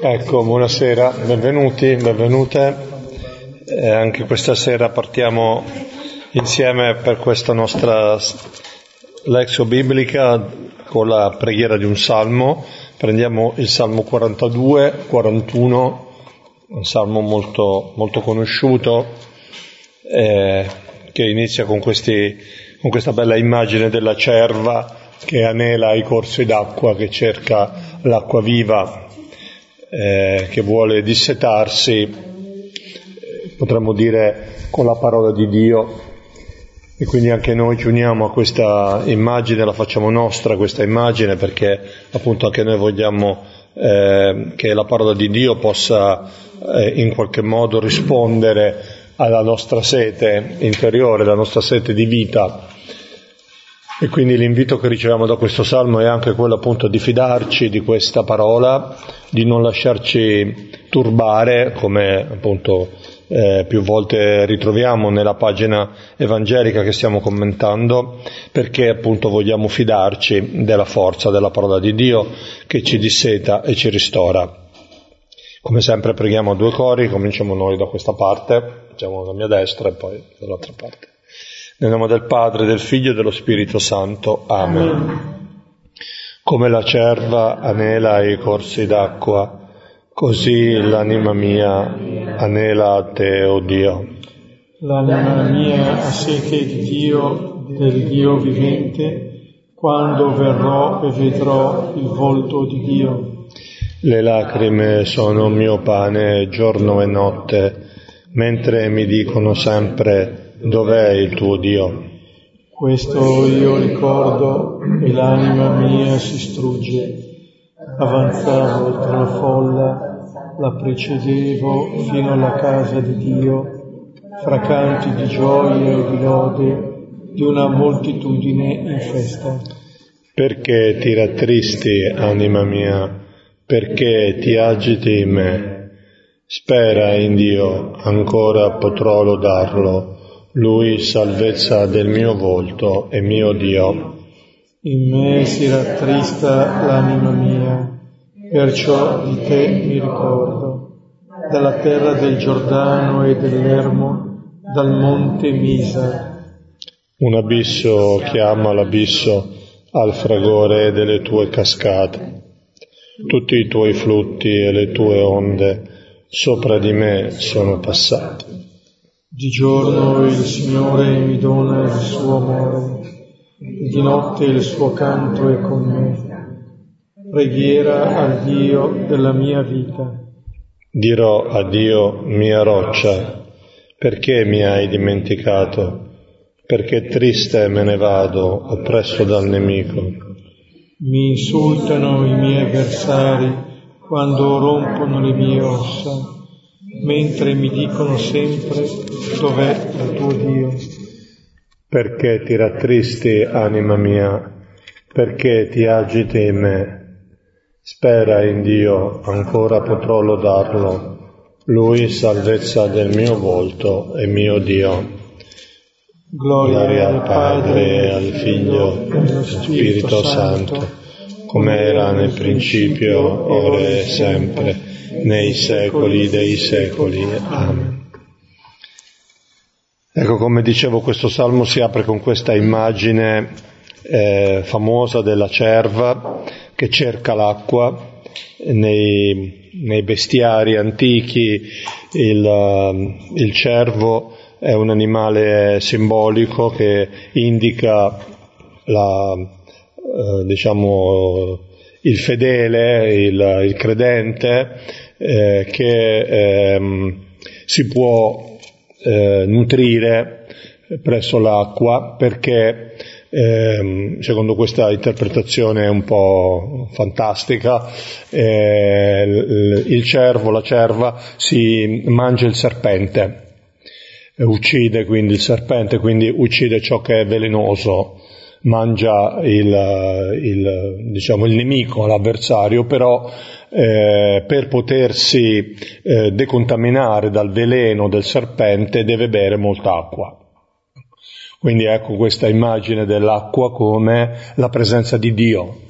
Ecco, buonasera, benvenuti, benvenute. Eh, anche questa sera partiamo insieme per questa nostra lexio biblica con la preghiera di un salmo. Prendiamo il salmo 42, 41, un salmo molto, molto conosciuto eh, che inizia con, questi, con questa bella immagine della cerva che anela i corsi d'acqua, che cerca l'acqua viva eh, che vuole dissetarsi, potremmo dire, con la parola di Dio. E quindi anche noi ci uniamo a questa immagine, la facciamo nostra questa immagine perché appunto anche noi vogliamo eh, che la parola di Dio possa eh, in qualche modo rispondere alla nostra sete interiore, alla nostra sete di vita e quindi l'invito che riceviamo da questo salmo è anche quello appunto di fidarci di questa parola, di non lasciarci turbare, come appunto eh, più volte ritroviamo nella pagina evangelica che stiamo commentando, perché appunto vogliamo fidarci della forza della parola di Dio che ci disseta e ci ristora. Come sempre preghiamo a due cori, cominciamo noi da questa parte, facciamo dalla mia destra e poi dall'altra parte. Nel nome del Padre, del Figlio e dello Spirito Santo. Amen. Amen. Come la cerva anela ai corsi d'acqua, così l'anima mia anela a te, o oh Dio. L'anima mia ha sete di Dio, del Dio vivente, quando verrò e vedrò il volto di Dio. Le lacrime sono mio pane giorno e notte, mentre mi dicono sempre dov'è il tuo Dio? Questo io ricordo e l'anima mia si strugge. Avanzavo oltre la folla, la precedevo fino alla casa di Dio, fra canti di gioia e di lode di una moltitudine in festa. Perché ti rattristi, anima mia? Perché ti agiti in me? Spera in Dio, ancora potrò lodarlo lui salvezza del mio volto e mio Dio. In me si rattrista l'anima mia, perciò di te mi ricordo, dalla terra del Giordano e dell'Ermo, dal monte Misa. Un abisso chiama l'abisso al fragore delle tue cascate. Tutti i tuoi flutti e le tue onde sopra di me sono passati. Di giorno il Signore mi dona il suo amore, e di notte il suo canto è con me. Preghiera al Dio della mia vita. Dirò a Dio, mia roccia, perché mi hai dimenticato? Perché triste me ne vado, oppresso dal nemico. Mi insultano i miei avversari quando rompono le mie ossa mentre mi dicono sempre dov'è il tuo Dio. Perché ti rattristi, anima mia, perché ti agiti in me. Spera in Dio, ancora potrò lodarlo, Lui salvezza del mio volto e mio Dio. Gloria, Gloria al Padre, al Figlio e allo Spirito Santo, come era nel principio, ora e sempre nei secoli dei secoli. Amen. Ecco, come dicevo, questo salmo si apre con questa immagine eh, famosa della cerva che cerca l'acqua. Nei, nei bestiari antichi il, il cervo è un animale simbolico che indica la, eh, diciamo, il fedele, il, il credente, eh, che ehm, si può eh, nutrire presso l'acqua perché ehm, secondo questa interpretazione un po' fantastica eh, il cervo, la cerva si mangia il serpente uccide quindi il serpente, quindi uccide ciò che è velenoso mangia il, il, diciamo, il nemico, l'avversario, però eh, per potersi eh, decontaminare dal veleno del serpente deve bere molta acqua. Quindi ecco questa immagine dell'acqua come la presenza di Dio,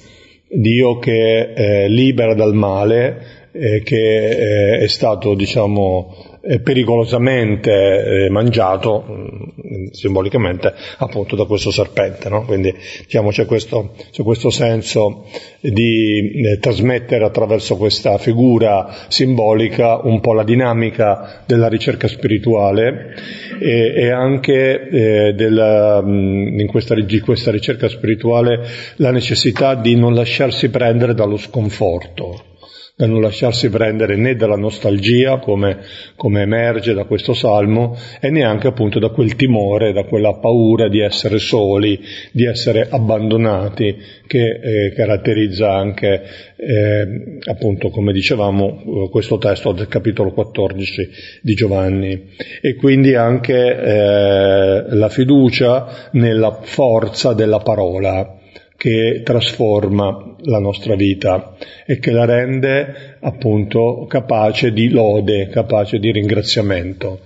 Dio che eh, libera dal male eh, che eh, è stato diciamo pericolosamente eh, mangiato mm, simbolicamente appunto da questo serpente. No? Quindi diciamo, c'è, questo, c'è, questo, senso di eh, trasmettere attraverso questa figura simbolica un po' la dinamica della ricerca spirituale e, e anche eh, della, mm, in questa, di questa ricerca spirituale la necessità di non lasciarsi prendere dallo sconforto da non lasciarsi prendere né dalla nostalgia, come, come, emerge da questo salmo, e neanche appunto da quel timore, da quella paura di essere soli, di essere abbandonati, che eh, caratterizza anche, eh, appunto, come dicevamo, questo testo del capitolo 14 di Giovanni. E quindi anche eh, la fiducia nella forza della parola che trasforma la nostra vita e che la rende appunto capace di lode, capace di ringraziamento.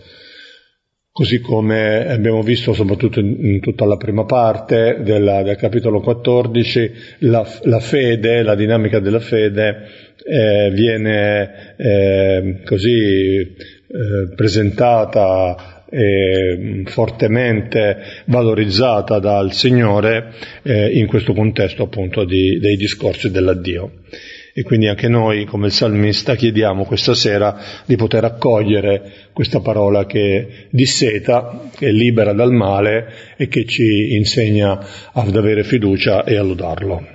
Così come abbiamo visto soprattutto in tutta la prima parte della, del capitolo 14, la, la, fede, la dinamica della fede eh, viene eh, così eh, presentata eh, fortemente valorizzata dal Signore eh, in questo contesto appunto di, dei discorsi dell'addio. E quindi anche noi, come il salmista, chiediamo questa sera di poter accogliere questa parola che disseta, che è libera dal male e che ci insegna ad avere fiducia e a lodarlo.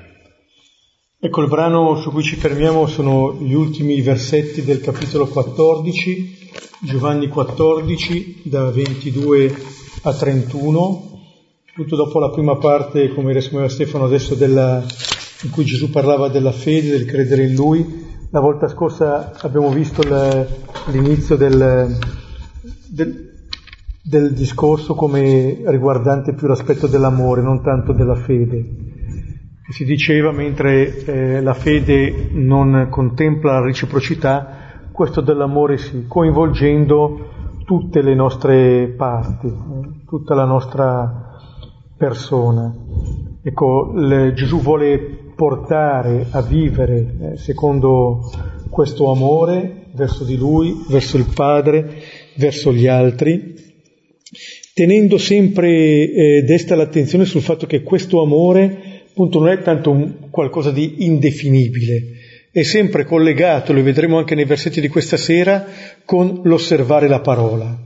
Ecco, il brano su cui ci fermiamo sono gli ultimi versetti del capitolo 14 Giovanni 14 da 22 a 31, tutto dopo la prima parte, come riassumeva Stefano adesso, della, in cui Gesù parlava della fede, del credere in Lui. La volta scorsa abbiamo visto la, l'inizio del, del, del, discorso come riguardante più l'aspetto dell'amore, non tanto della fede. Si diceva mentre eh, la fede non contempla la reciprocità, questo dell'amore sì, coinvolgendo tutte le nostre parti, tutta la nostra persona. Ecco, le, Gesù vuole portare a vivere eh, secondo questo amore verso di Lui, verso il Padre, verso gli altri, tenendo sempre eh, desta l'attenzione sul fatto che questo amore appunto non è tanto un, qualcosa di indefinibile, è sempre collegato, lo vedremo anche nei versetti di questa sera, con l'osservare la parola.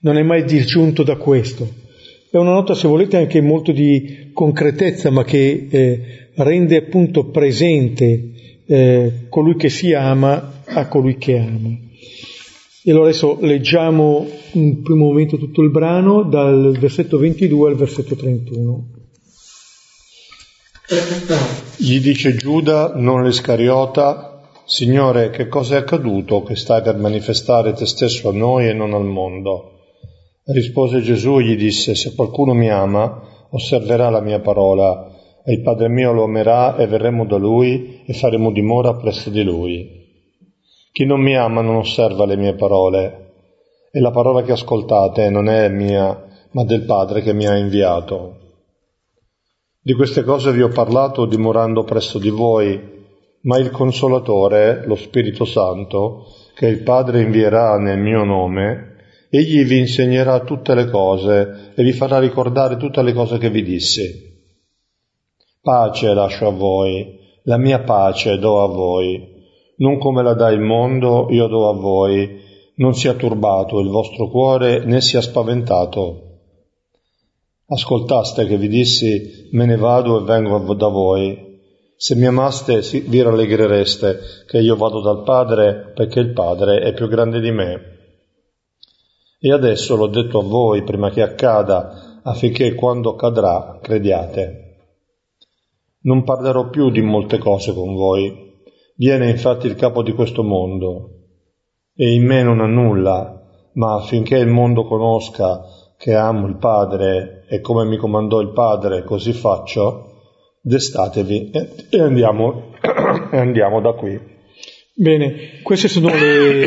Non è mai disgiunto da questo. È una nota, se volete, anche molto di concretezza, ma che eh, rende appunto presente eh, colui che si ama a colui che ama. E allora adesso leggiamo un primo momento tutto il brano dal versetto 22 al versetto 31. Gli dice Giuda, non l'Iscariota, Signore, che cosa è accaduto che stai per manifestare te stesso a noi e non al mondo? Rispose Gesù e gli disse, se qualcuno mi ama, osserverà la mia parola, e il Padre mio lo amerà e verremo da lui e faremo dimora presso di lui. Chi non mi ama non osserva le mie parole, e la parola che ascoltate non è mia, ma del Padre che mi ha inviato. Di queste cose vi ho parlato dimorando presso di voi, ma il Consolatore, lo Spirito Santo, che il Padre invierà nel mio nome, egli vi insegnerà tutte le cose e vi farà ricordare tutte le cose che vi dissi. Pace lascio a voi, la mia pace do a voi, non come la dà il mondo, io do a voi, non sia turbato il vostro cuore né sia spaventato. Ascoltaste che vi dissi, me ne vado e vengo da voi. Se mi amaste vi rallegrereste che io vado dal Padre perché il Padre è più grande di me. E adesso l'ho detto a voi prima che accada, affinché quando accadrà crediate. Non parlerò più di molte cose con voi. Viene infatti il capo di questo mondo, e in me non ha nulla, ma affinché il mondo conosca che amo il Padre e come mi comandò il Padre così faccio, destatevi e, andiamo, e andiamo da qui. Bene, queste sono le,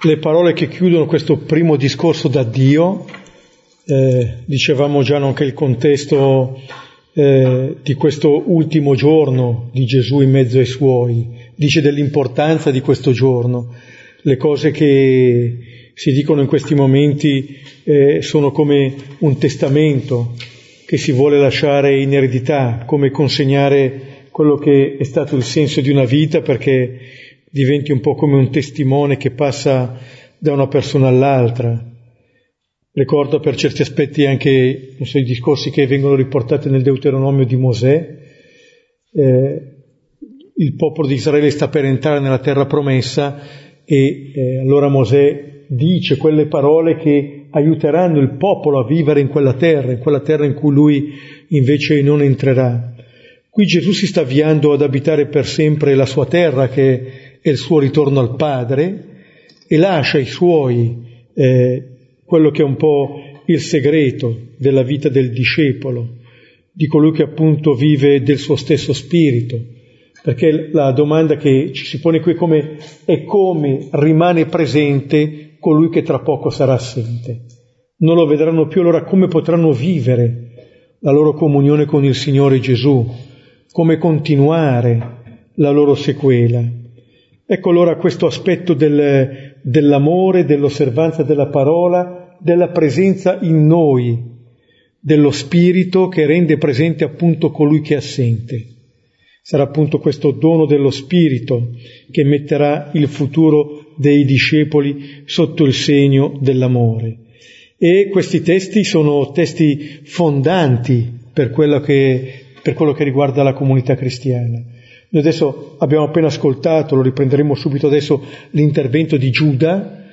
le, parole che chiudono questo primo discorso da Dio. Eh, dicevamo già anche il contesto eh, di questo ultimo giorno di Gesù in mezzo ai suoi, dice dell'importanza di questo giorno. Le cose che si dicono in questi momenti eh, sono come un testamento che si vuole lasciare in eredità, come consegnare quello che è stato il senso di una vita perché diventi un po' come un testimone che passa da una persona all'altra. Ricordo per certi aspetti anche so, i discorsi che vengono riportati nel Deuteronomio di Mosè. Eh, il popolo di Israele sta per entrare nella terra promessa e eh, allora Mosè dice quelle parole che aiuteranno il popolo a vivere in quella terra, in quella terra in cui lui invece non entrerà. Qui Gesù si sta avviando ad abitare per sempre la sua terra, che è il suo ritorno al Padre, e lascia ai suoi eh, quello che è un po' il segreto della vita del discepolo, di colui che appunto vive del suo stesso spirito, perché la domanda che ci si pone qui è come, è come rimane presente colui che tra poco sarà assente. Non lo vedranno più, allora come potranno vivere la loro comunione con il Signore Gesù, come continuare la loro sequela. Ecco allora questo aspetto del, dell'amore, dell'osservanza della parola, della presenza in noi, dello Spirito che rende presente appunto colui che è assente. Sarà appunto questo dono dello Spirito che metterà il futuro dei discepoli sotto il segno dell'amore. E questi testi sono testi fondanti per quello che, per quello che riguarda la comunità cristiana. Noi adesso abbiamo appena ascoltato, lo riprenderemo subito adesso, l'intervento di Giuda,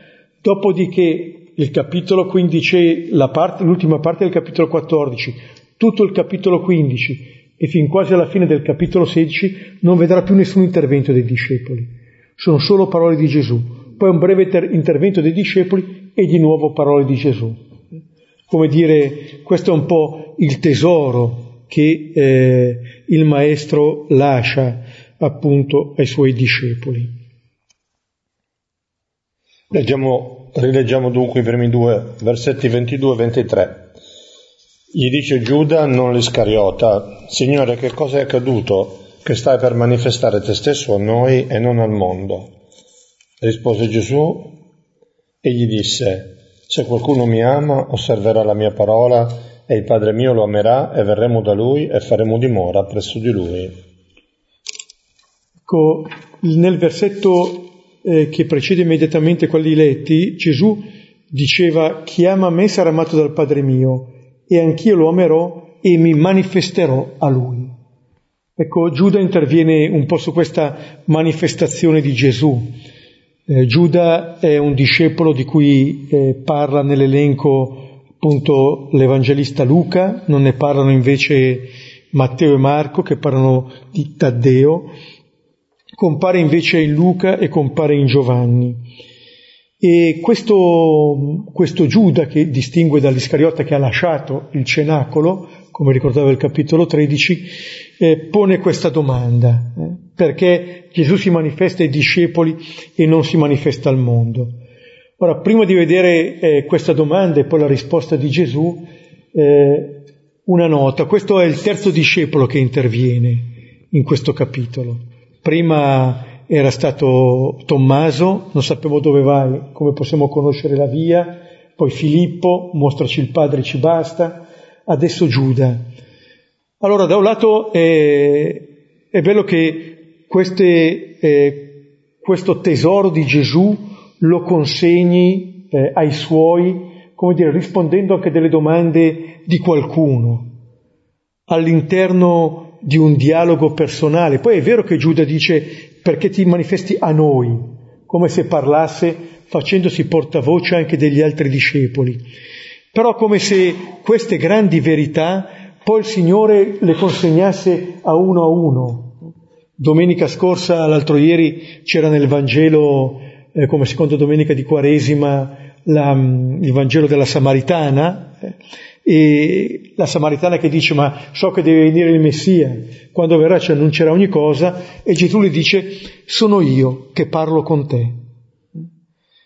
dopodiché il capitolo 15, parte, l'ultima parte del capitolo 14, tutto il capitolo 15 e fin quasi alla fine del capitolo 16 non vedrà più nessun intervento dei discepoli. Sono solo parole di Gesù. Poi un breve ter- intervento dei discepoli e di nuovo parole di Gesù. Come dire, questo è un po' il tesoro che eh, il maestro lascia appunto ai suoi discepoli. Leggiamo, rileggiamo dunque i primi due versetti 22 e 23. Gli dice Giuda, non l'Iscariota, Signore, che cosa è accaduto che stai per manifestare te stesso a noi e non al mondo? Rispose Gesù e gli disse, se qualcuno mi ama, osserverà la mia parola e il Padre mio lo amerà e verremo da lui e faremo dimora presso di lui. Ecco, nel versetto eh, che precede immediatamente quelli letti, Gesù diceva chi ama me sarà amato dal Padre mio e anch'io lo amerò e mi manifesterò a lui. Ecco, Giuda interviene un po' su questa manifestazione di Gesù. Eh, Giuda è un discepolo di cui eh, parla nell'elenco appunto l'Evangelista Luca, non ne parlano invece Matteo e Marco che parlano di Taddeo, compare invece in Luca e compare in Giovanni. E questo, questo Giuda che distingue dall'Iscariota che ha lasciato il cenacolo, come ricordava il capitolo 13, eh, pone questa domanda, eh, perché Gesù si manifesta ai discepoli e non si manifesta al mondo. Ora, prima di vedere eh, questa domanda e poi la risposta di Gesù, eh, una nota. Questo è il terzo discepolo che interviene in questo capitolo. Prima era stato Tommaso, non sapevo dove vai, come possiamo conoscere la via, poi Filippo, mostraci il Padre, ci basta, adesso Giuda. Allora, da un lato è, è bello che queste, eh, questo tesoro di Gesù lo consegni eh, ai suoi, come dire, rispondendo anche delle domande di qualcuno, all'interno di un dialogo personale. Poi è vero che Giuda dice perché ti manifesti a noi, come se parlasse facendosi portavoce anche degli altri discepoli. Però come se queste grandi verità poi il Signore le consegnasse a uno a uno. Domenica scorsa, l'altro ieri, c'era nel Vangelo eh, come seconda domenica di Quaresima la, mm, il Vangelo della Samaritana, eh, e la Samaritana che dice ma so che deve venire il Messia, quando verrà ci annuncerà ogni cosa, e Gesù le dice sono io che parlo con te.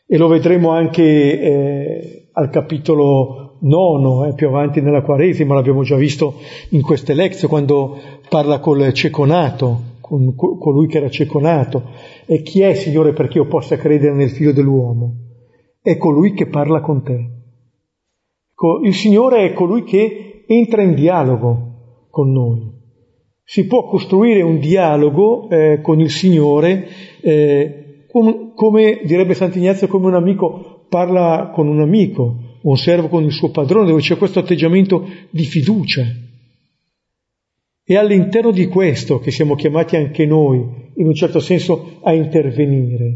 E lo vedremo anche eh, al capitolo nono, eh, più avanti nella Quaresima, l'abbiamo già visto in queste lezioni, quando parla col cieco nato, con colui che era cieco nato. E chi è, Signore, perché io possa credere nel figlio dell'uomo? È colui che parla con te. Il Signore è colui che entra in dialogo con noi. Si può costruire un dialogo eh, con il Signore eh, com- come direbbe Sant'Ignazio, come un amico parla con un amico, un servo con il suo padrone, dove c'è questo atteggiamento di fiducia. È all'interno di questo che siamo chiamati anche noi, in un certo senso, a intervenire,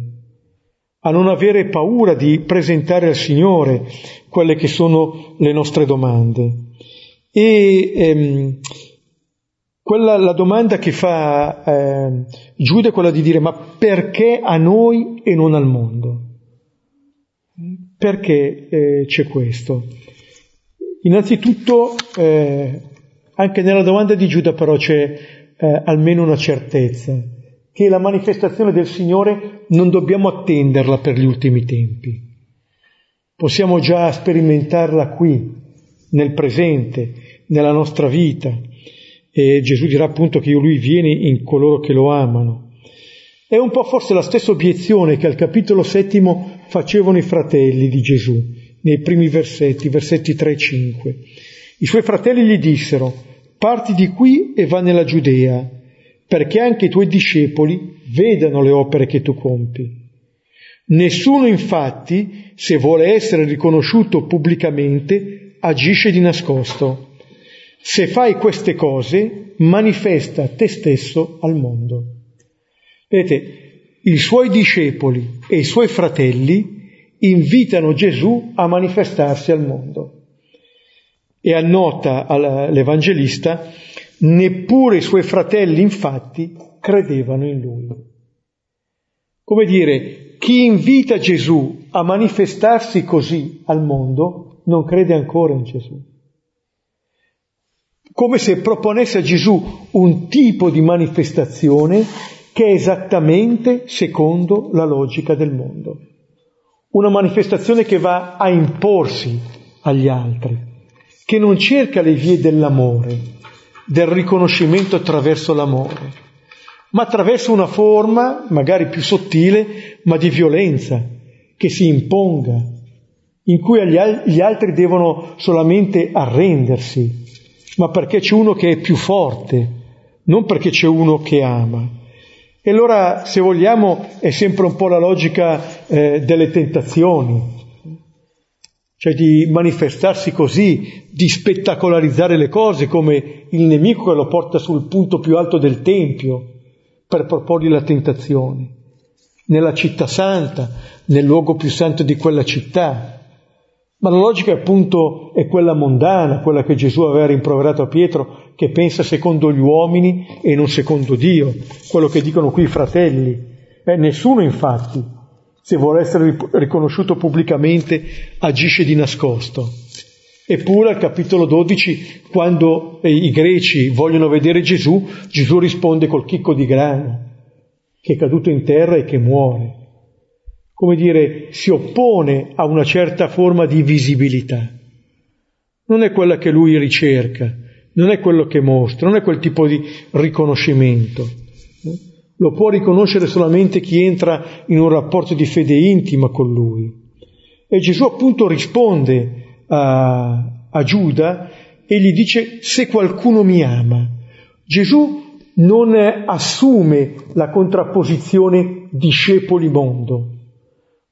a non avere paura di presentare al Signore quelle che sono le nostre domande. E ehm, quella, la domanda che fa eh, Giuda è quella di dire ma perché a noi e non al mondo? Perché eh, c'è questo? Innanzitutto eh, anche nella domanda di Giuda però c'è eh, almeno una certezza, che la manifestazione del Signore non dobbiamo attenderla per gli ultimi tempi. Possiamo già sperimentarla qui, nel presente, nella nostra vita. E Gesù dirà appunto che lui viene in coloro che lo amano. È un po' forse la stessa obiezione che al capitolo settimo facevano i fratelli di Gesù, nei primi versetti, versetti 3 e 5. I suoi fratelli gli dissero, parti di qui e va nella Giudea, perché anche i tuoi discepoli vedano le opere che tu compi. Nessuno infatti, se vuole essere riconosciuto pubblicamente, agisce di nascosto. Se fai queste cose, manifesta te stesso al mondo. Vedete, i suoi discepoli e i suoi fratelli invitano Gesù a manifestarsi al mondo. E annota all'Evangelista, neppure i suoi fratelli infatti credevano in lui. Come dire, chi invita Gesù a manifestarsi così al mondo non crede ancora in Gesù. Come se proponesse a Gesù un tipo di manifestazione che è esattamente secondo la logica del mondo. Una manifestazione che va a imporsi agli altri che non cerca le vie dell'amore, del riconoscimento attraverso l'amore, ma attraverso una forma, magari più sottile, ma di violenza, che si imponga, in cui gli altri devono solamente arrendersi, ma perché c'è uno che è più forte, non perché c'è uno che ama. E allora, se vogliamo, è sempre un po' la logica eh, delle tentazioni cioè di manifestarsi così, di spettacolarizzare le cose come il nemico che lo porta sul punto più alto del Tempio per proporgli la tentazione, nella città santa, nel luogo più santo di quella città. Ma la logica appunto è quella mondana, quella che Gesù aveva rimproverato a Pietro, che pensa secondo gli uomini e non secondo Dio, quello che dicono qui i fratelli. Eh, nessuno infatti se vuole essere riconosciuto pubblicamente, agisce di nascosto. Eppure al capitolo 12, quando i greci vogliono vedere Gesù, Gesù risponde col chicco di grano, che è caduto in terra e che muore. Come dire, si oppone a una certa forma di visibilità. Non è quella che lui ricerca, non è quello che mostra, non è quel tipo di riconoscimento. Lo può riconoscere solamente chi entra in un rapporto di fede intima con lui. E Gesù appunto risponde a, a Giuda e gli dice se qualcuno mi ama. Gesù non assume la contrapposizione discepoli-mondo,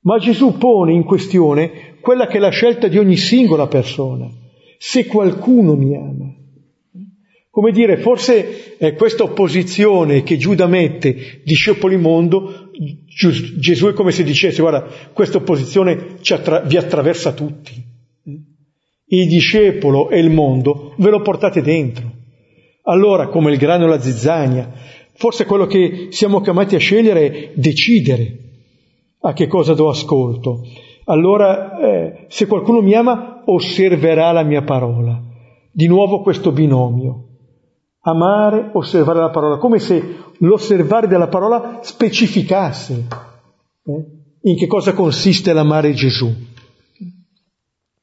ma Gesù pone in questione quella che è la scelta di ogni singola persona. Se qualcuno mi ama. Come dire, forse è questa opposizione che Giuda mette, discepoli mondo, Gesù è come se dicesse, guarda, questa opposizione attra- vi attraversa tutti. Il discepolo e il mondo ve lo portate dentro. Allora, come il grano e la zizzania, forse quello che siamo chiamati a scegliere è decidere a che cosa do ascolto. Allora, eh, se qualcuno mi ama, osserverà la mia parola. Di nuovo questo binomio amare, osservare la parola, come se l'osservare della parola specificasse eh, in che cosa consiste l'amare Gesù.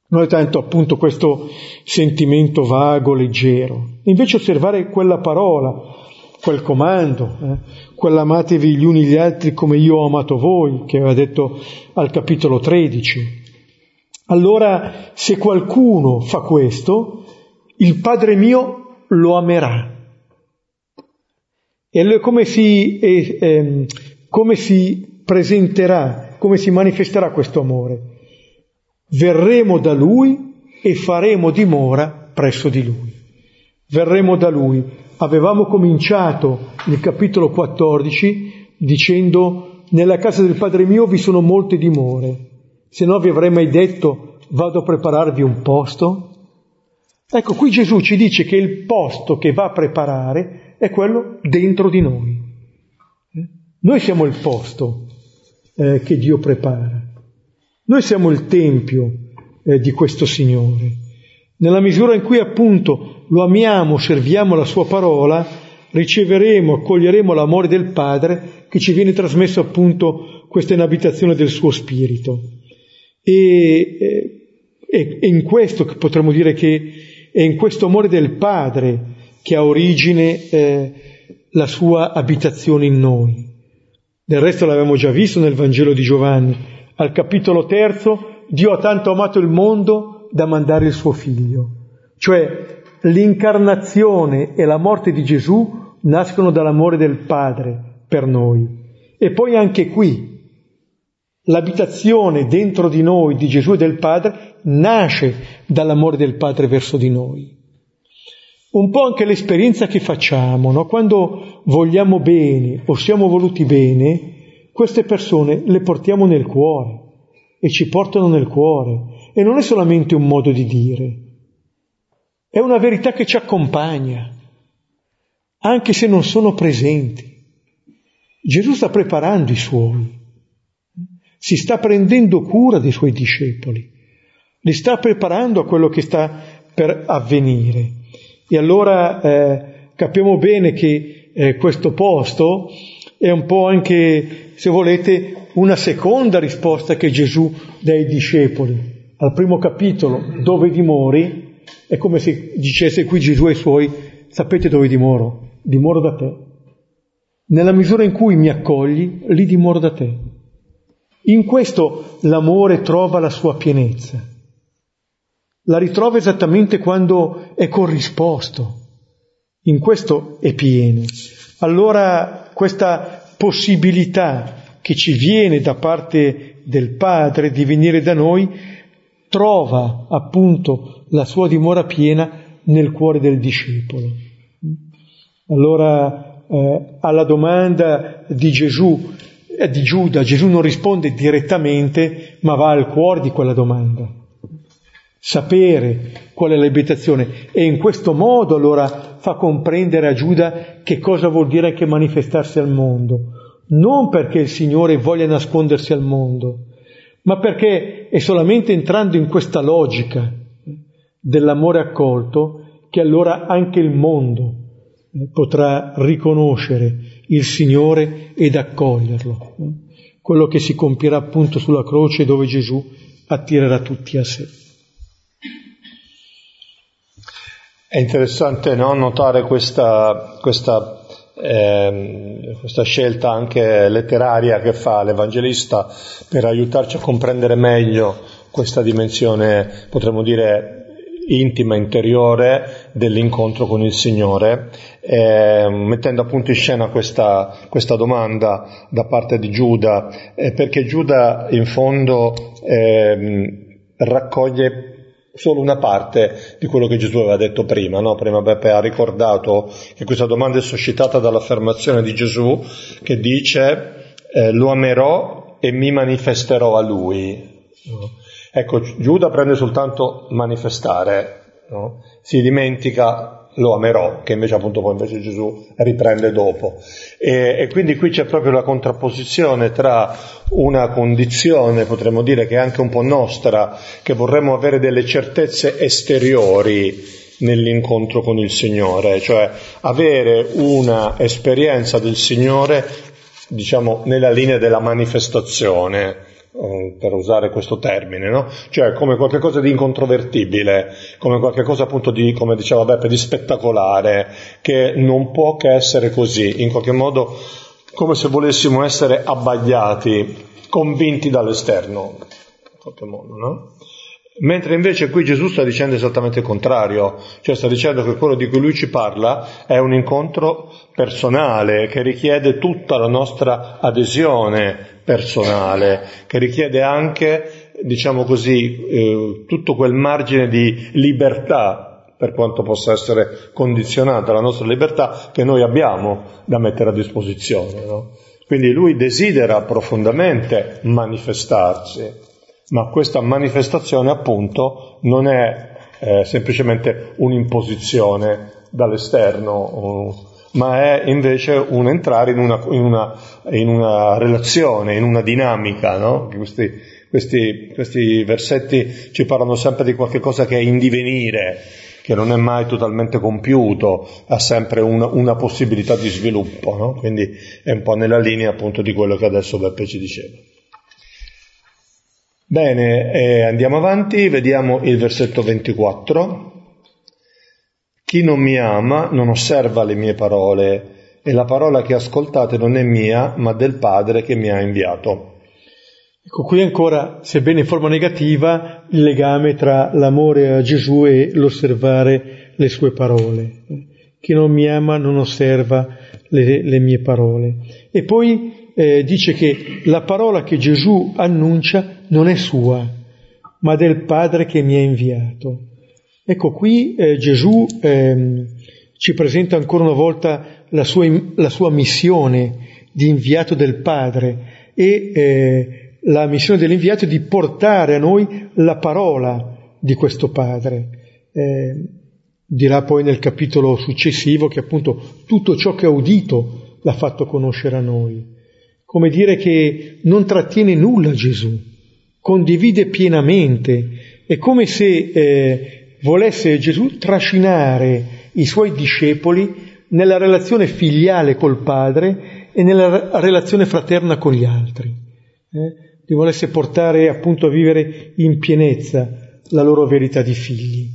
Non è tanto appunto questo sentimento vago, leggero, invece osservare quella parola, quel comando, eh? quell'amatevi gli uni gli altri come io ho amato voi, che aveva detto al capitolo 13. Allora, se qualcuno fa questo, il Padre mio lo amerà. E allora come si, eh, eh, come si presenterà, come si manifesterà questo amore? Verremo da Lui e faremo dimora presso di Lui. Verremo da Lui. Avevamo cominciato nel capitolo 14 dicendo nella casa del Padre mio vi sono molte dimore, se no vi avrei mai detto vado a prepararvi un posto? Ecco, qui Gesù ci dice che il posto che va a preparare è quello dentro di noi. Eh? Noi siamo il posto eh, che Dio prepara. Noi siamo il tempio eh, di questo Signore. Nella misura in cui appunto lo amiamo, serviamo la sua parola, riceveremo, accoglieremo l'amore del Padre che ci viene trasmesso appunto questa inabitazione del suo Spirito. E, e, e in questo potremmo dire che è in questo amore del Padre che ha origine eh, la sua abitazione in noi. Del resto l'abbiamo già visto nel Vangelo di Giovanni. Al capitolo terzo, Dio ha tanto amato il mondo da mandare il suo figlio. Cioè l'incarnazione e la morte di Gesù nascono dall'amore del Padre per noi. E poi anche qui l'abitazione dentro di noi di Gesù e del Padre nasce dall'amore del Padre verso di noi. Un po' anche l'esperienza che facciamo, no? quando vogliamo bene o siamo voluti bene, queste persone le portiamo nel cuore e ci portano nel cuore. E non è solamente un modo di dire, è una verità che ci accompagna, anche se non sono presenti. Gesù sta preparando i suoi si sta prendendo cura dei suoi discepoli, li sta preparando a quello che sta per avvenire. E allora eh, capiamo bene che eh, questo posto è un po' anche, se volete, una seconda risposta che Gesù dà ai discepoli. Al primo capitolo, dove dimori, è come se dicesse qui Gesù ai suoi, sapete dove dimoro? Dimoro da te. Nella misura in cui mi accogli, lì dimoro da te. In questo l'amore trova la sua pienezza. La ritrova esattamente quando è corrisposto. In questo è pieno. Allora questa possibilità che ci viene da parte del Padre di venire da noi trova appunto la sua dimora piena nel cuore del discepolo. Allora eh, alla domanda di Gesù è di Giuda, Gesù non risponde direttamente, ma va al cuore di quella domanda. Sapere qual è l'abitazione e in questo modo allora fa comprendere a Giuda che cosa vuol dire anche manifestarsi al mondo. Non perché il Signore voglia nascondersi al mondo, ma perché è solamente entrando in questa logica dell'amore accolto che allora anche il mondo potrà riconoscere il Signore ed accoglierlo, quello che si compierà appunto sulla croce dove Gesù attirerà tutti a sé. È interessante no? notare questa, questa, eh, questa, scelta anche letteraria che fa l'Evangelista per aiutarci a comprendere meglio questa dimensione, potremmo dire, intima, interiore dell'incontro con il Signore, eh, mettendo appunto in scena questa, questa, domanda da parte di Giuda, eh, perché Giuda in fondo eh, raccoglie solo una parte di quello che Gesù aveva detto prima, no? prima Beppe ha ricordato che questa domanda è suscitata dall'affermazione di Gesù che dice eh, lo amerò e mi manifesterò a lui. No? Ecco, Giuda prende soltanto manifestare, no? si dimentica lo amerò, che invece appunto poi invece Gesù riprende dopo. E, e, quindi qui c'è proprio la contrapposizione tra una condizione, potremmo dire che è anche un po' nostra, che vorremmo avere delle certezze esteriori nell'incontro con il Signore, cioè avere una esperienza del Signore, diciamo, nella linea della manifestazione per usare questo termine, no? Cioè come qualcosa di incontrovertibile, come qualcosa appunto di, come diceva Beppe, di spettacolare, che non può che essere così, in qualche modo come se volessimo essere abbagliati, convinti dall'esterno, in qualche modo, no? Mentre invece qui Gesù sta dicendo esattamente il contrario, cioè sta dicendo che quello di cui lui ci parla è un incontro personale che richiede tutta la nostra adesione personale, che richiede anche, diciamo così, eh, tutto quel margine di libertà per quanto possa essere condizionata la nostra libertà che noi abbiamo da mettere a disposizione. No? Quindi lui desidera profondamente manifestarsi ma questa manifestazione appunto non è eh, semplicemente un'imposizione dall'esterno, ma è invece un entrare in una, in una, in una relazione, in una dinamica. No? Questi, questi, questi, versetti ci parlano sempre di qualcosa che è in divenire, che non è mai totalmente compiuto, ha sempre una, una possibilità di sviluppo, no? quindi è un po' nella linea appunto di quello che adesso Beppe ci diceva. Bene, eh, andiamo avanti, vediamo il versetto 24. Chi non mi ama non osserva le mie parole e la parola che ascoltate non è mia, ma del Padre che mi ha inviato. Ecco, qui ancora, sebbene in forma negativa, il legame tra l'amore a Gesù e l'osservare le sue parole. Chi non mi ama non osserva le, le mie parole. E poi eh, dice che la parola che Gesù annuncia non è sua, ma del Padre che mi ha inviato. Ecco qui eh, Gesù eh, ci presenta ancora una volta la sua, la sua, missione di inviato del Padre e eh, la missione dell'inviato è di portare a noi la parola di questo Padre. Eh, dirà poi nel capitolo successivo che appunto tutto ciò che ha udito l'ha fatto conoscere a noi. Come dire che non trattiene nulla Gesù, condivide pienamente. È come se eh, volesse Gesù trascinare i suoi discepoli nella relazione filiale col Padre e nella relazione fraterna con gli altri. Eh? Li volesse portare appunto a vivere in pienezza la loro verità di figli.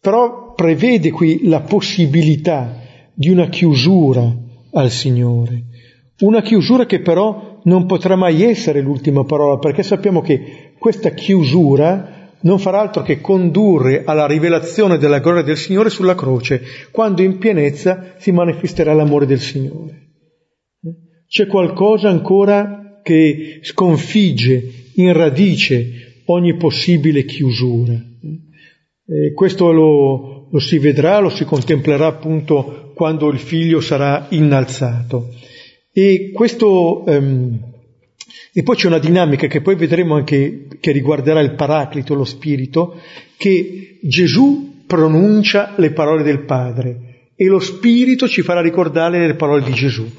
Però prevede qui la possibilità di una chiusura al Signore, una chiusura che però non potrà mai essere l'ultima parola, perché sappiamo che questa chiusura non farà altro che condurre alla rivelazione della gloria del Signore sulla croce, quando in pienezza si manifesterà l'amore del Signore. C'è qualcosa ancora che sconfigge in radice ogni possibile chiusura. E questo lo, lo si vedrà, lo si contemplerà appunto quando il figlio sarà innalzato. E questo, um, e poi c'è una dinamica che poi vedremo anche che riguarderà il Paraclito, lo Spirito, che Gesù pronuncia le parole del Padre e lo Spirito ci farà ricordare le parole di Gesù.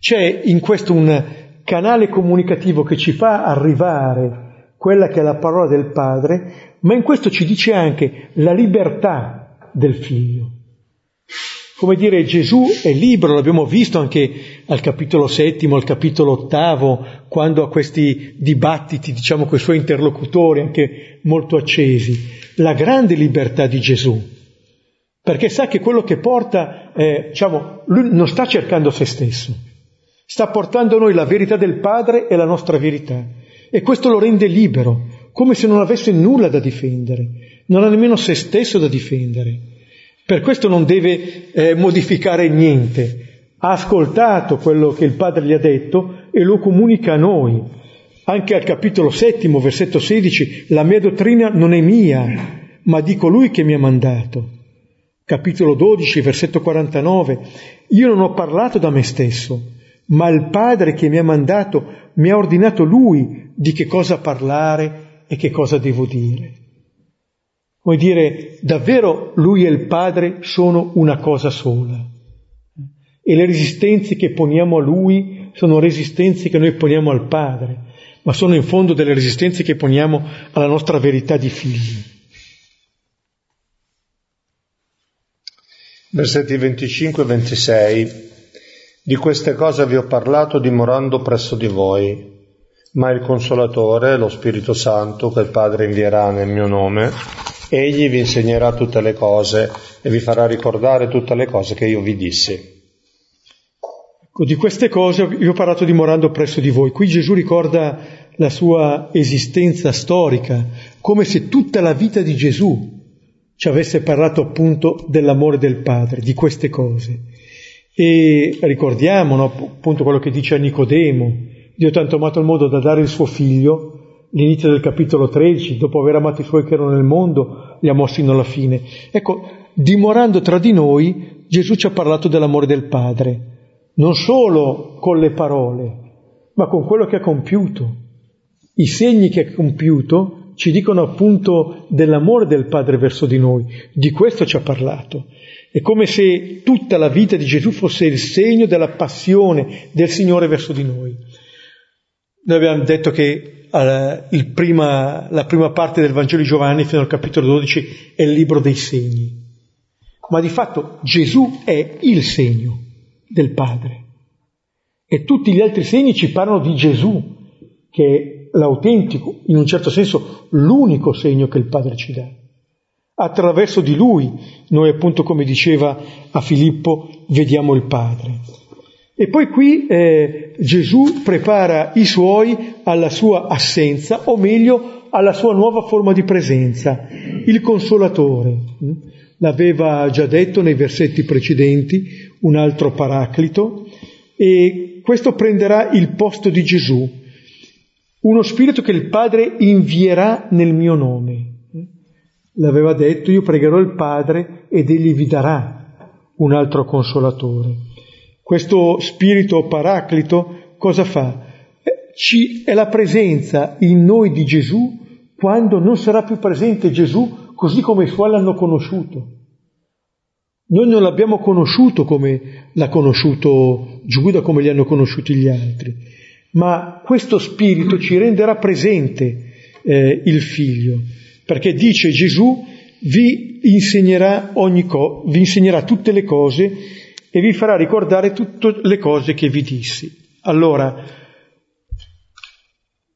C'è in questo un canale comunicativo che ci fa arrivare quella che è la parola del Padre, ma in questo ci dice anche la libertà del Figlio. Come dire, Gesù è libero, l'abbiamo visto anche al capitolo settimo, al capitolo ottavo, quando ha questi dibattiti, diciamo, con i suoi interlocutori, anche molto accesi. La grande libertà di Gesù, perché sa che quello che porta, eh, diciamo, lui non sta cercando se stesso, sta portando a noi la verità del Padre e la nostra verità. E questo lo rende libero, come se non avesse nulla da difendere, non ha nemmeno se stesso da difendere. Per questo non deve eh, modificare niente. Ha ascoltato quello che il Padre gli ha detto e lo comunica a noi. Anche al capitolo settimo, versetto 16, la mia dottrina non è mia, ma di colui che mi ha mandato. Capitolo 12, versetto 49, io non ho parlato da me stesso, ma il Padre che mi ha mandato mi ha ordinato lui di che cosa parlare e che cosa devo dire. Vuol dire, davvero lui e il Padre sono una cosa sola. E le resistenze che poniamo a lui sono resistenze che noi poniamo al Padre, ma sono in fondo delle resistenze che poniamo alla nostra verità di figli. Versetti 25 e 26. Di queste cose vi ho parlato dimorando presso di voi ma il Consolatore, lo Spirito Santo, che il Padre invierà nel mio nome, egli vi insegnerà tutte le cose e vi farà ricordare tutte le cose che io vi dissi. Ecco, di queste cose io ho parlato dimorando presso di voi. Qui Gesù ricorda la sua esistenza storica, come se tutta la vita di Gesù ci avesse parlato appunto dell'amore del Padre, di queste cose. E ricordiamo no, appunto quello che dice a Nicodemo, Dio tanto amato il mondo da dare il suo figlio, l'inizio del capitolo 13, dopo aver amato i suoi che erano nel mondo, li mossi fino alla fine. Ecco, dimorando tra di noi, Gesù ci ha parlato dell'amore del Padre, non solo con le parole, ma con quello che ha compiuto. I segni che ha compiuto ci dicono appunto dell'amore del Padre verso di noi, di questo ci ha parlato. È come se tutta la vita di Gesù fosse il segno della passione del Signore verso di noi. Noi abbiamo detto che uh, prima, la prima parte del Vangelo di Giovanni, fino al capitolo 12, è il libro dei segni. Ma di fatto Gesù è il segno del Padre. E tutti gli altri segni ci parlano di Gesù, che è l'autentico, in un certo senso l'unico segno che il Padre ci dà. Attraverso di lui noi appunto come diceva a Filippo vediamo il Padre. E poi qui eh, Gesù prepara i suoi alla sua assenza, o meglio alla sua nuova forma di presenza, il consolatore. L'aveva già detto nei versetti precedenti, un altro paraclito, e questo prenderà il posto di Gesù, uno spirito che il Padre invierà nel mio nome. L'aveva detto, io pregherò il Padre ed egli vi darà un altro consolatore. Questo spirito paraclito cosa fa? Eh, ci, è la presenza in noi di Gesù quando non sarà più presente Gesù così come i suoi l'hanno conosciuto. Noi non l'abbiamo conosciuto come l'ha conosciuto Giuda, come li hanno conosciuti gli altri, ma questo spirito ci renderà presente eh, il figlio, perché dice Gesù vi insegnerà, co- vi insegnerà tutte le cose e vi farà ricordare tutte le cose che vi dissi. Allora,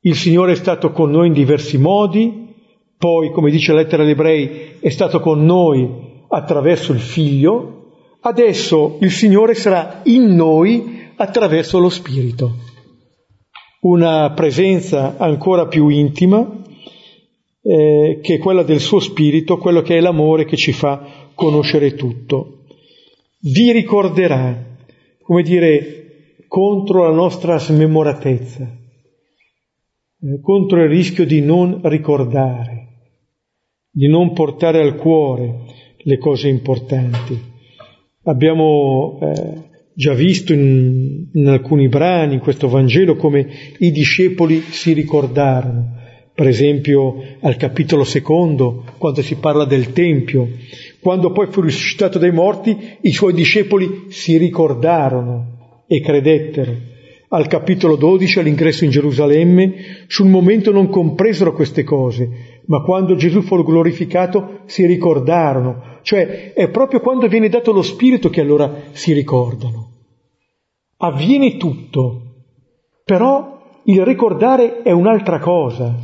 il Signore è stato con noi in diversi modi, poi, come dice la lettera agli ebrei, è stato con noi attraverso il Figlio, adesso il Signore sarà in noi attraverso lo Spirito. Una presenza ancora più intima eh, che è quella del suo Spirito, quello che è l'amore che ci fa conoscere tutto vi ricorderà, come dire, contro la nostra smemoratezza, eh, contro il rischio di non ricordare, di non portare al cuore le cose importanti. Abbiamo eh, già visto in, in alcuni brani, in questo Vangelo, come i discepoli si ricordarono. Per esempio al capitolo secondo, quando si parla del Tempio, quando poi fu risuscitato dai morti, i suoi discepoli si ricordarono e credettero. Al capitolo 12, all'ingresso in Gerusalemme, sul momento non compresero queste cose, ma quando Gesù fu glorificato si ricordarono. Cioè è proprio quando viene dato lo Spirito che allora si ricordano. Avviene tutto, però il ricordare è un'altra cosa.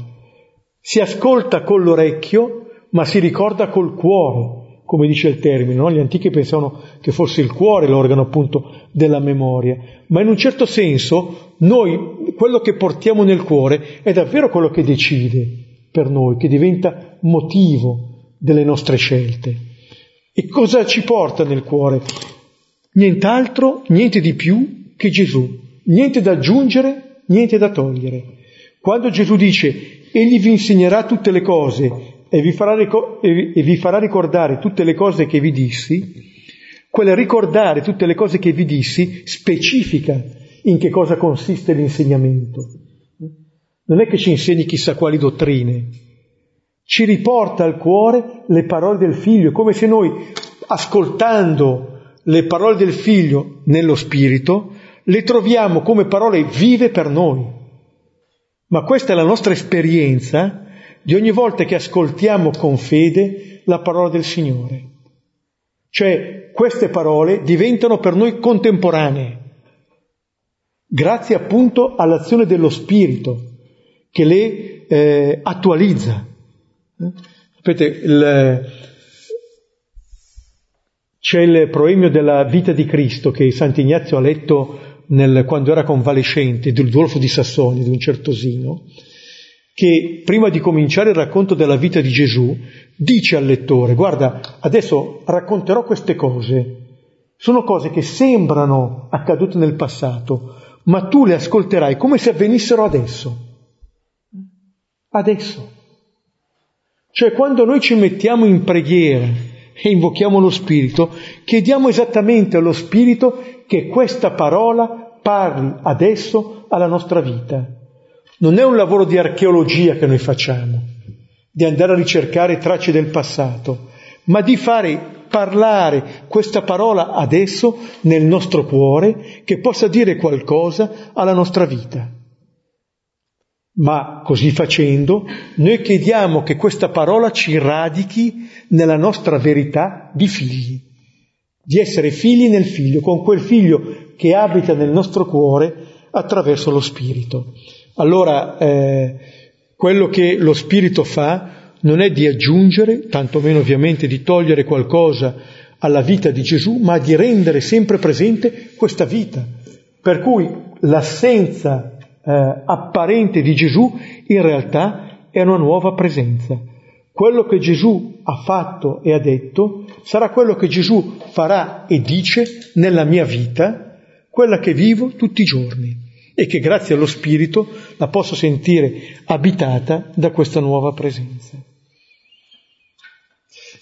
Si ascolta con l'orecchio, ma si ricorda col cuore come dice il termine, no? gli antichi pensavano che fosse il cuore l'organo appunto della memoria, ma in un certo senso noi, quello che portiamo nel cuore è davvero quello che decide per noi, che diventa motivo delle nostre scelte. E cosa ci porta nel cuore? Nient'altro, niente di più che Gesù, niente da aggiungere, niente da togliere. Quando Gesù dice, Egli vi insegnerà tutte le cose e vi, ricor- e vi farà ricordare tutte le cose che vi dissi, quel ricordare tutte le cose che vi dissi specifica in che cosa consiste l'insegnamento. Non è che ci insegni chissà quali dottrine, ci riporta al cuore le parole del figlio, come se noi, ascoltando le parole del figlio nello spirito, le troviamo come parole vive per noi. Ma questa è la nostra esperienza di ogni volta che ascoltiamo con fede la parola del Signore. Cioè queste parole diventano per noi contemporanee, grazie appunto all'azione dello Spirito che le eh, attualizza. Sapete, il, c'è il proemio della vita di Cristo che Sant'Ignazio ha letto nel, quando era convalescente, del Dolfo di Sassoni, di un certosino, che prima di cominciare il racconto della vita di Gesù dice al lettore, guarda, adesso racconterò queste cose, sono cose che sembrano accadute nel passato, ma tu le ascolterai come se avvenissero adesso. Adesso. Cioè quando noi ci mettiamo in preghiera e invochiamo lo Spirito, chiediamo esattamente allo Spirito che questa parola parli adesso alla nostra vita. Non è un lavoro di archeologia che noi facciamo, di andare a ricercare tracce del passato, ma di fare parlare questa parola adesso nel nostro cuore che possa dire qualcosa alla nostra vita. Ma così facendo, noi chiediamo che questa parola ci radichi nella nostra verità di figli, di essere figli nel figlio, con quel figlio che abita nel nostro cuore attraverso lo Spirito. Allora, eh, quello che lo Spirito fa non è di aggiungere, tantomeno ovviamente di togliere qualcosa alla vita di Gesù, ma di rendere sempre presente questa vita. Per cui l'assenza eh, apparente di Gesù in realtà è una nuova presenza. Quello che Gesù ha fatto e ha detto sarà quello che Gesù farà e dice nella mia vita, quella che vivo tutti i giorni e che grazie allo Spirito la posso sentire abitata da questa nuova presenza.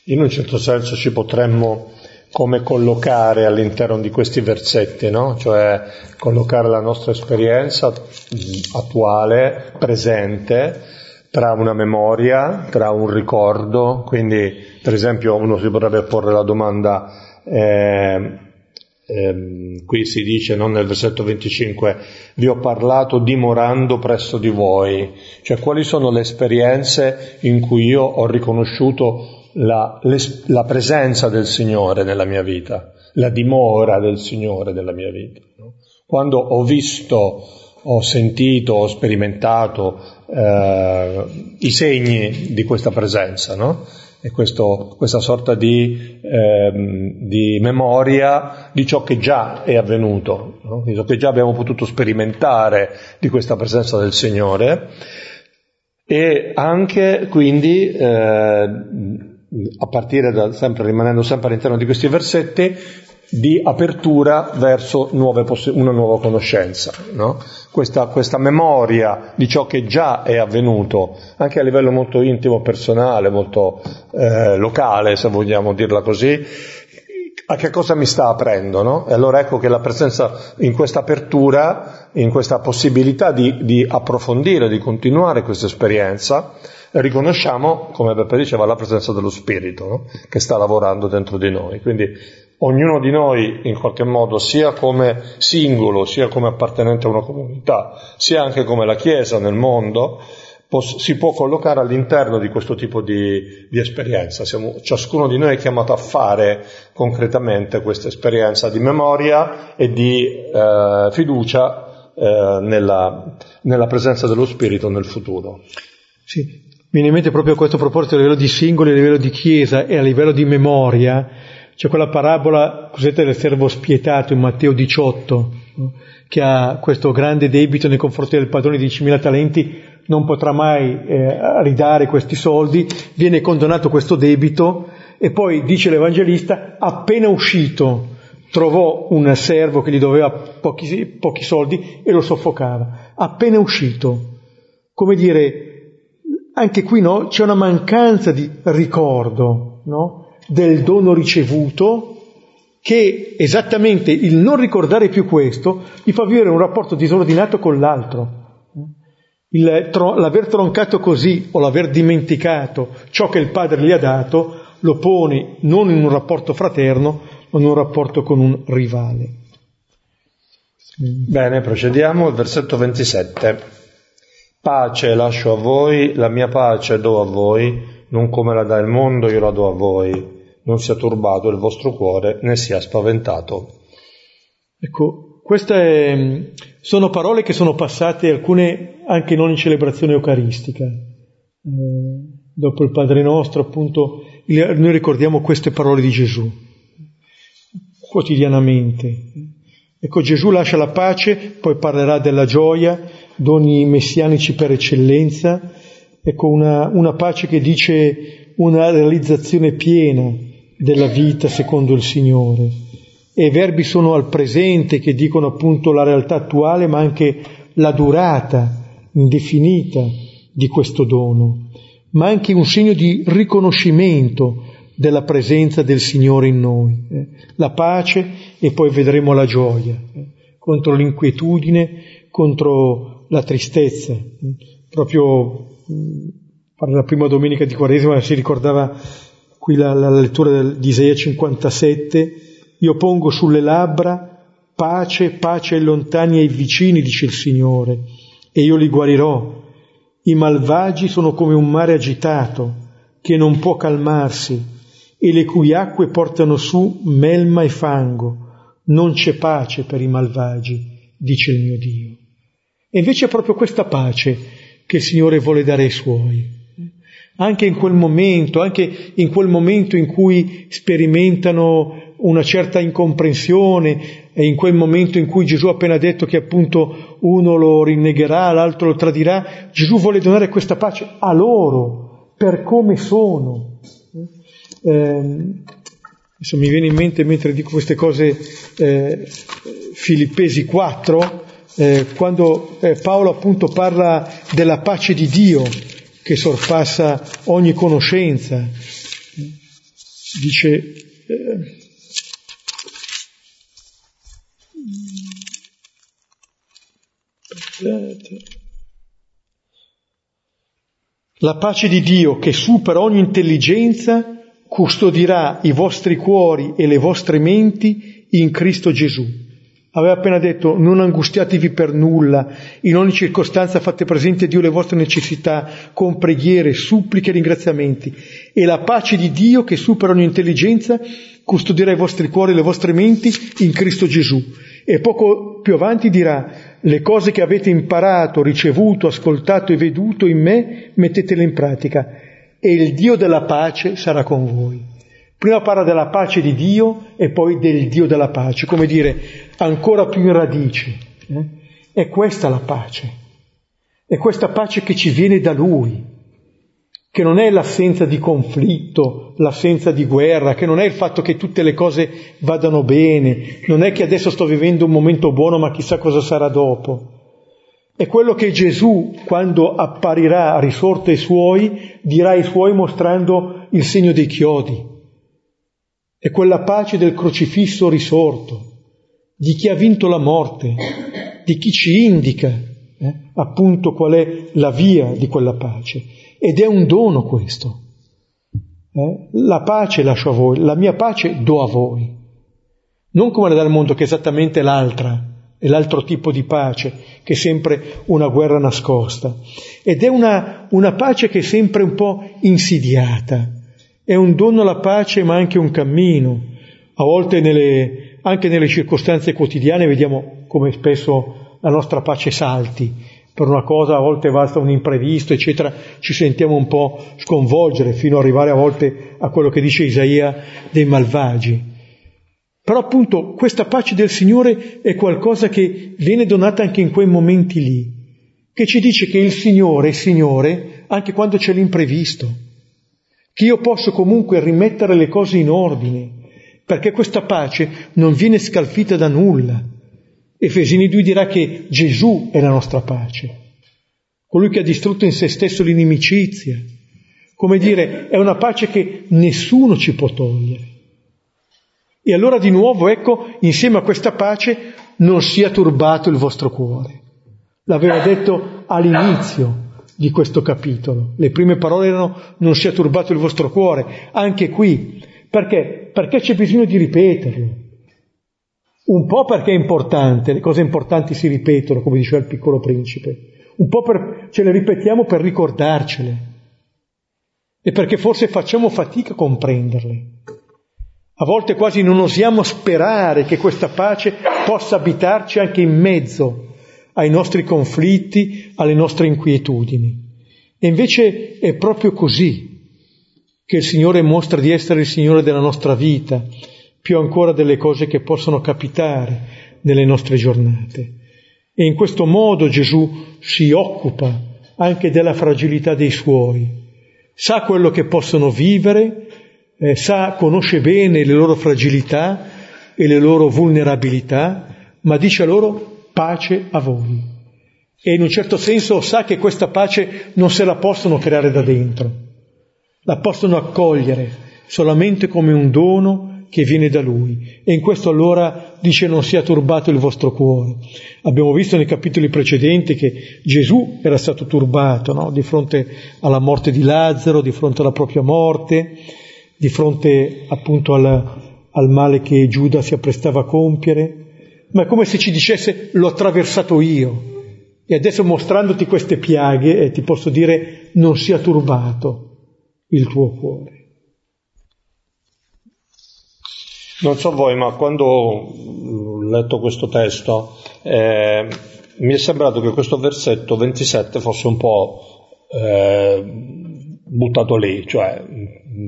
In un certo senso ci potremmo come collocare all'interno di questi versetti, no? cioè collocare la nostra esperienza attuale, presente, tra una memoria, tra un ricordo, quindi per esempio uno si potrebbe porre la domanda, eh, eh, qui si dice no, nel versetto 25, vi ho parlato dimorando presso di voi, cioè quali sono le esperienze in cui io ho riconosciuto la, la, presenza del Signore nella mia vita, la dimora del Signore nella mia vita. No? Quando ho visto, ho sentito, ho sperimentato eh, i segni di questa presenza, no? E questo, questa sorta di, eh, di, memoria di ciò che già è avvenuto, no? di ciò che già abbiamo potuto sperimentare di questa presenza del Signore e anche quindi eh, a partire da, sempre, rimanendo sempre all'interno di questi versetti, di apertura verso poss- una nuova conoscenza. No? Questa, questa, memoria di ciò che già è avvenuto, anche a livello molto intimo, personale, molto eh, locale, se vogliamo dirla così, a che cosa mi sta aprendo? No? E allora ecco che la presenza in questa apertura, in questa possibilità di, di approfondire, di continuare questa esperienza, riconosciamo, come Beppe diceva, la presenza dello Spirito no? che sta lavorando dentro di noi. Quindi ognuno di noi in qualche modo, sia come singolo, sia come appartenente a una comunità, sia anche come la Chiesa nel mondo, si può collocare all'interno di questo tipo di, di esperienza. Siamo, ciascuno di noi è chiamato a fare concretamente questa esperienza di memoria e di eh, fiducia eh, nella, nella presenza dello Spirito nel futuro. Sì, viene in mente proprio a questo proposito a livello di singoli, a livello di chiesa e a livello di memoria, c'è quella parabola cosiddetta del servo spietato in Matteo 18, che ha questo grande debito nei confronti del padrone di 10.000 talenti, non potrà mai eh, ridare questi soldi, viene condonato questo debito e poi dice l'Evangelista, appena uscito trovò un servo che gli doveva pochi, pochi soldi e lo soffocava. Appena uscito, come dire, anche qui no, c'è una mancanza di ricordo no, del dono ricevuto che esattamente il non ricordare più questo gli fa vivere un rapporto disordinato con l'altro. Il, tro, l'aver troncato così o l'aver dimenticato ciò che il padre gli ha dato lo pone non in un rapporto fraterno, ma in un rapporto con un rivale. Bene, procediamo al versetto 27. Pace lascio a voi, la mia pace do a voi, non come la dà il mondo, io la do a voi. Non sia turbato il vostro cuore, né sia spaventato. Ecco, queste sono parole che sono passate alcune anche non in celebrazione eucaristica. Eh, dopo il Padre nostro, appunto, noi ricordiamo queste parole di Gesù quotidianamente. Ecco, Gesù lascia la pace, poi parlerà della gioia, doni messianici per eccellenza, ecco una, una pace che dice una realizzazione piena della vita secondo il Signore. E i verbi sono al presente che dicono appunto la realtà attuale, ma anche la durata indefinita di questo dono, ma anche un segno di riconoscimento della presenza del Signore in noi. Eh? La pace e poi vedremo la gioia, eh? contro l'inquietudine, contro la tristezza. Proprio per la prima domenica di Quaresima si ricordava qui la, la lettura di Isaia 57, io pongo sulle labbra pace, pace ai lontani e ai vicini, dice il Signore, e io li guarirò. I malvagi sono come un mare agitato che non può calmarsi e le cui acque portano su melma e fango. Non c'è pace per i malvagi, dice il mio Dio. E invece è proprio questa pace che il Signore vuole dare ai Suoi. Anche in quel momento, anche in quel momento in cui sperimentano una certa incomprensione, e in quel momento in cui Gesù ha appena detto che appunto uno lo rinnegherà, l'altro lo tradirà, Gesù vuole donare questa pace a loro, per come sono, eh, adesso mi viene in mente mentre dico queste cose eh, Filippesi 4, eh, quando eh, Paolo appunto parla della pace di Dio che sorpassa ogni conoscenza. Dice, eh, la pace di Dio che supera ogni intelligenza custodirà i vostri cuori e le vostre menti in Cristo Gesù. Aveva appena detto non angustiatevi per nulla, in ogni circostanza fate presente a Dio le vostre necessità con preghiere, suppliche e ringraziamenti e la pace di Dio che supera ogni intelligenza custodirà i vostri cuori e le vostre menti in Cristo Gesù. E poco più avanti dirà le cose che avete imparato, ricevuto, ascoltato e veduto in me, mettetele in pratica e il Dio della pace sarà con voi. Prima parla della pace di Dio e poi del Dio della pace, come dire, ancora più in radice. Eh? È questa la pace, è questa pace che ci viene da Lui, che non è l'assenza di conflitto, l'assenza di guerra, che non è il fatto che tutte le cose vadano bene, non è che adesso sto vivendo un momento buono ma chissà cosa sarà dopo. È quello che Gesù, quando apparirà risorto ai suoi, dirà ai suoi mostrando il segno dei chiodi. È quella pace del crocifisso risorto, di chi ha vinto la morte, di chi ci indica eh, appunto qual è la via di quella pace. Ed è un dono questo. Eh? La pace lascio a voi, la mia pace do a voi. Non come la dà il mondo, che è esattamente l'altra, è l'altro tipo di pace, che è sempre una guerra nascosta. Ed è una, una pace che è sempre un po' insidiata. È un dono alla pace, ma anche un cammino. A volte nelle, anche nelle circostanze quotidiane vediamo come spesso la nostra pace salti. Per una cosa a volte basta un imprevisto, eccetera, ci sentiamo un po' sconvolgere fino ad arrivare a volte a quello che dice Isaia dei malvagi. Però appunto questa pace del Signore è qualcosa che viene donata anche in quei momenti lì, che ci dice che il Signore è Signore anche quando c'è l'imprevisto, che io posso comunque rimettere le cose in ordine, perché questa pace non viene scalfita da nulla. Efesini 2 dirà che Gesù è la nostra pace, colui che ha distrutto in se stesso l'inimicizia. Come dire, è una pace che nessuno ci può togliere. E allora di nuovo, ecco, insieme a questa pace non sia turbato il vostro cuore. L'aveva detto all'inizio di questo capitolo. Le prime parole erano non sia turbato il vostro cuore. Anche qui. Perché? Perché c'è bisogno di ripeterlo. Un po' perché è importante, le cose importanti si ripetono, come diceva il piccolo principe. Un po' per, ce le ripetiamo per ricordarcele. E perché forse facciamo fatica a comprenderle. A volte quasi non osiamo sperare che questa pace possa abitarci anche in mezzo ai nostri conflitti, alle nostre inquietudini. E invece è proprio così che il Signore mostra di essere il Signore della nostra vita, più ancora delle cose che possono capitare nelle nostre giornate. E in questo modo Gesù si occupa anche della fragilità dei suoi, sa quello che possono vivere, eh, sa, conosce bene le loro fragilità e le loro vulnerabilità, ma dice loro pace a voi. E in un certo senso sa che questa pace non se la possono creare da dentro, la possono accogliere solamente come un dono che viene da Lui. E in questo allora dice non sia turbato il vostro cuore. Abbiamo visto nei capitoli precedenti che Gesù era stato turbato no? di fronte alla morte di Lazzaro, di fronte alla propria morte, di fronte appunto al, al male che Giuda si apprestava a compiere. Ma è come se ci dicesse l'ho attraversato io. E adesso mostrandoti queste piaghe eh, ti posso dire non sia turbato il tuo cuore. Non so voi, ma quando ho letto questo testo eh, mi è sembrato che questo versetto 27 fosse un po' eh, buttato lì, cioè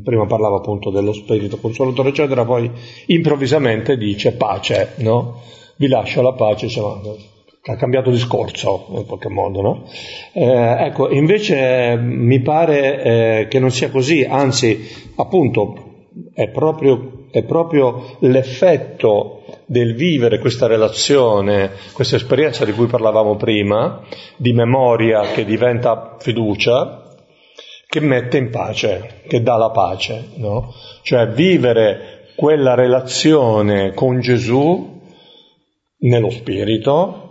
prima parlava appunto dello spirito consolatore, eccetera, poi improvvisamente dice pace, no? Vi lascio la pace, insomma, ha cambiato discorso in qualche modo, no? Eh, ecco, invece mi pare eh, che non sia così, anzi, appunto, è proprio, è proprio l'effetto del vivere questa relazione, questa esperienza di cui parlavamo prima, di memoria che diventa fiducia, che mette in pace, che dà la pace, no? Cioè vivere quella relazione con Gesù nello spirito,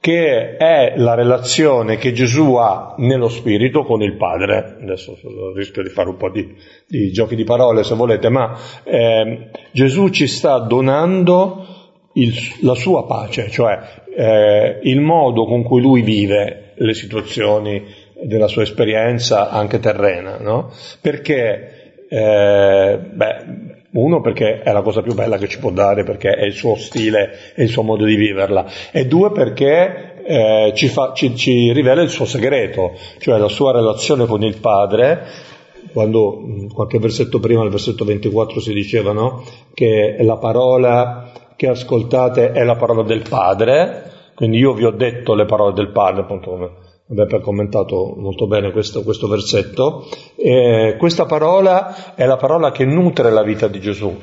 che è la relazione che Gesù ha nello spirito con il Padre. Adesso rischio di fare un po' di, di giochi di parole se volete, ma eh, Gesù ci sta donando il, la sua pace, cioè eh, il modo con cui lui vive le situazioni della sua esperienza anche terrena, no? Perché, eh, beh, uno perché è la cosa più bella che ci può dare, perché è il suo stile e il suo modo di viverla. E due perché eh, ci, fa, ci, ci, rivela il suo segreto, cioè la sua relazione con il Padre. Quando qualche versetto prima, il versetto 24, si diceva no? che la parola che ascoltate è la parola del Padre, quindi io vi ho detto le parole del Padre, appunto Beppe ha commentato molto bene questo, questo versetto, eh, questa parola è la parola che nutre la vita di Gesù.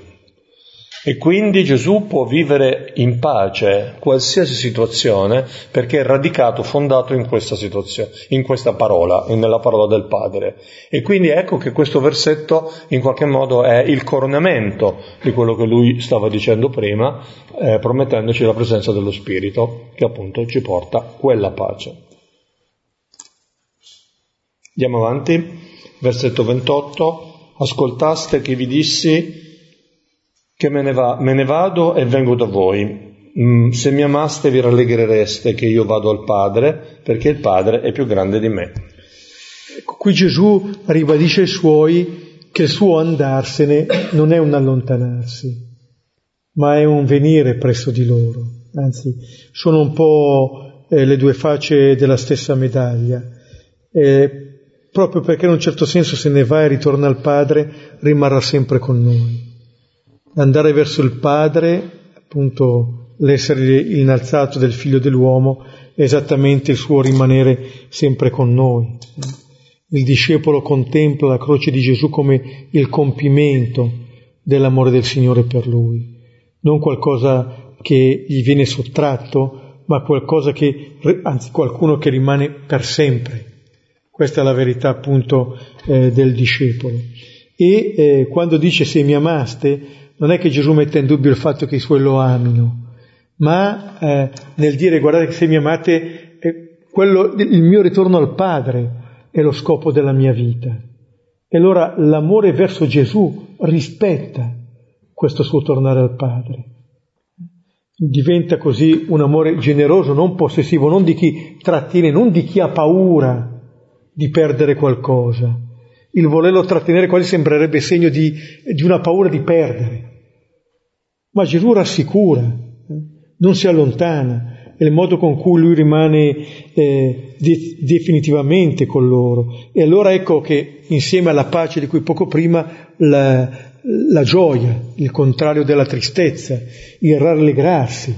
E quindi Gesù può vivere in pace qualsiasi situazione perché è radicato, fondato in questa situazione, in questa parola, nella parola del Padre. E quindi ecco che questo versetto in qualche modo è il coronamento di quello che lui stava dicendo prima, eh, promettendoci la presenza dello Spirito che appunto ci porta quella pace. Andiamo avanti, versetto 28. Ascoltaste che vi dissi che me ne, va, me ne vado e vengo da voi. Mm, se mi amaste vi rallegrereste che io vado al Padre, perché il Padre è più grande di me. Ecco, qui Gesù ribadisce ai suoi che il suo andarsene non è un allontanarsi, ma è un venire presso di loro. Anzi, sono un po' eh, le due facce della stessa medaglia. Eh, proprio perché in un certo senso se ne va e ritorna al Padre, rimarrà sempre con noi. Andare verso il Padre, appunto l'essere innalzato del figlio dell'uomo, è esattamente il suo rimanere sempre con noi. Il discepolo contempla la croce di Gesù come il compimento dell'amore del Signore per lui, non qualcosa che gli viene sottratto, ma qualcosa che, anzi qualcuno che rimane per sempre questa è la verità appunto eh, del discepolo. E eh, quando dice se mi amaste, non è che Gesù metta in dubbio il fatto che i suoi lo amino, ma eh, nel dire guardate se mi amate, quello, il mio ritorno al Padre è lo scopo della mia vita. E allora l'amore verso Gesù rispetta questo suo tornare al Padre. Diventa così un amore generoso, non possessivo, non di chi trattiene, non di chi ha paura di perdere qualcosa. Il volerlo trattenere quasi sembrerebbe segno di, di una paura di perdere. Ma Gesù rassicura, eh? non si allontana, è il modo con cui lui rimane eh, de- definitivamente con loro. E allora ecco che insieme alla pace di cui poco prima la, la gioia, il contrario della tristezza, il rallegrarsi,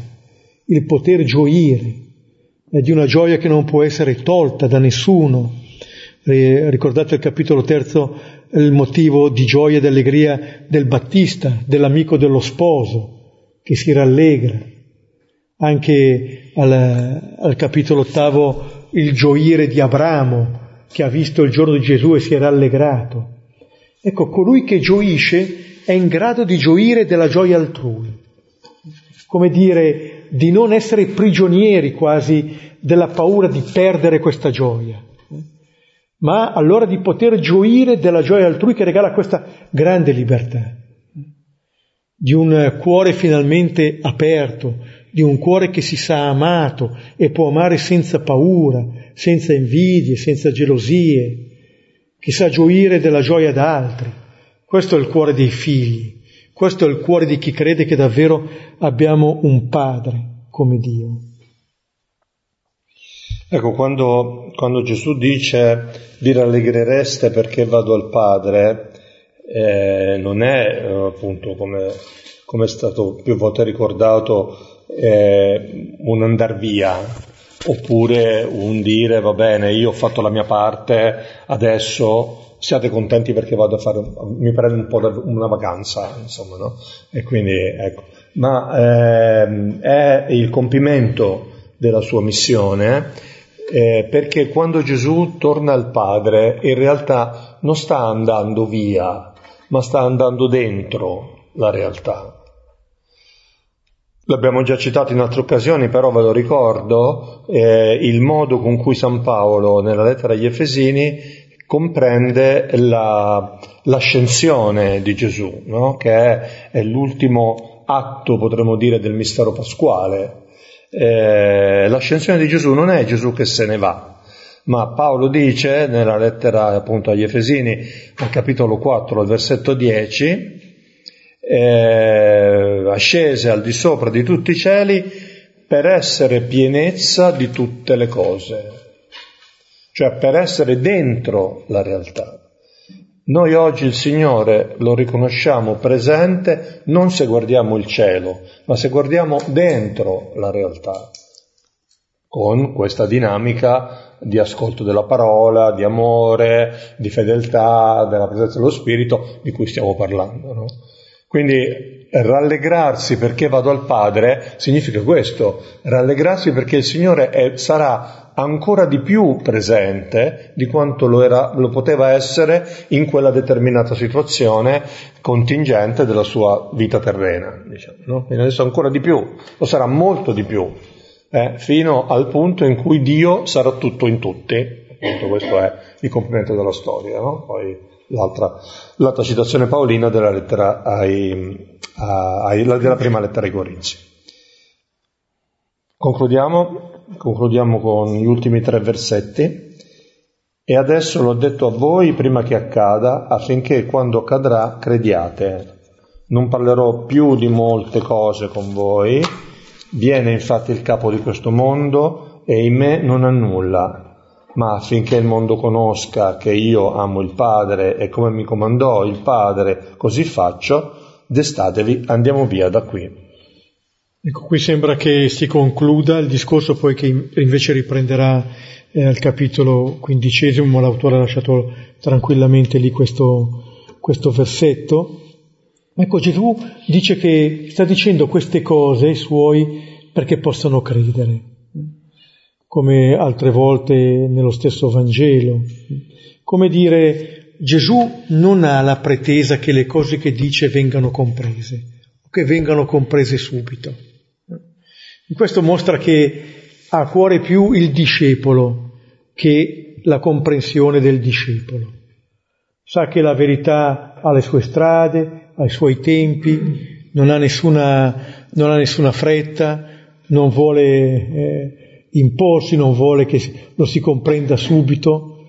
il poter gioire, è di una gioia che non può essere tolta da nessuno. Ricordate il capitolo terzo, il motivo di gioia ed allegria del Battista, dell'amico dello sposo, che si rallegra. Anche al, al capitolo ottavo il gioire di Abramo, che ha visto il giorno di Gesù e si è rallegrato. Ecco, colui che gioisce è in grado di gioire della gioia altrui, come dire, di non essere prigionieri quasi della paura di perdere questa gioia, ma allora di poter gioire della gioia altrui che regala questa grande libertà, di un cuore finalmente aperto, di un cuore che si sa amato e può amare senza paura, senza invidie, senza gelosie, che sa gioire della gioia d'altri. Questo è il cuore dei figli, questo è il cuore di chi crede che davvero abbiamo un Padre come Dio. Ecco, quando, quando Gesù dice vi rallegrereste perché vado al Padre, eh, non è appunto come, come, è stato più volte ricordato eh, un andar via, oppure un dire va bene, io ho fatto la mia parte, adesso siate contenti perché vado a fare, mi prendo un po' una vacanza, insomma, no? E quindi, ecco. Ma ehm, è il compimento della sua missione eh, perché quando Gesù torna al Padre in realtà non sta andando via, ma sta andando dentro la realtà. L'abbiamo già citato in altre occasioni, però ve lo ricordo, eh, il modo con cui San Paolo nella lettera agli Efesini comprende la, l'ascensione di Gesù, no? che è, è, l'ultimo atto, potremmo dire, del mistero pasquale. Eh, l'ascensione di Gesù non è Gesù che se ne va, ma Paolo dice nella lettera appunto agli Efesini, al capitolo 4, al versetto 10, eh, ascese al di sopra di tutti i cieli per essere pienezza di tutte le cose, cioè per essere dentro la realtà. Noi oggi il Signore lo riconosciamo presente non se guardiamo il cielo, ma se guardiamo dentro la realtà, con questa dinamica di ascolto della parola, di amore, di fedeltà, della presenza dello Spirito di cui stiamo parlando. No? Quindi rallegrarsi perché vado al Padre significa questo, rallegrarsi perché il Signore è, sarà ancora di più presente di quanto lo, era, lo, poteva essere in quella determinata situazione contingente della sua vita terrena. Diciamo, no? Adesso ancora di più, lo sarà molto di più, eh, fino al punto in cui Dio sarà tutto in tutti. Appunto questo è il compimento della storia. No? Poi, l'altra, l'altra citazione paolina della, lettera ai, ai, della prima lettera ai Corinzi. Concludiamo, concludiamo con gli ultimi tre versetti. E adesso l'ho detto a voi prima che accada, affinché quando accadrà crediate. Non parlerò più di molte cose con voi, viene infatti il capo di questo mondo e in me non ha nulla, ma affinché il mondo conosca che io amo il Padre e come mi comandò il Padre, così faccio, destatevi, andiamo via da qui. Ecco, qui sembra che si concluda il discorso poi che invece riprenderà eh, al capitolo quindicesimo, l'autore ha lasciato tranquillamente lì questo, questo versetto. Ecco, Gesù dice che sta dicendo queste cose ai suoi perché possano credere come altre volte nello stesso Vangelo. Come dire, Gesù non ha la pretesa che le cose che dice vengano comprese, che vengano comprese subito. Questo mostra che ha a cuore più il discepolo che la comprensione del discepolo. Sa che la verità ha le sue strade, ha i suoi tempi, non ha nessuna, non ha nessuna fretta, non vuole eh, imporsi, non vuole che lo si comprenda subito,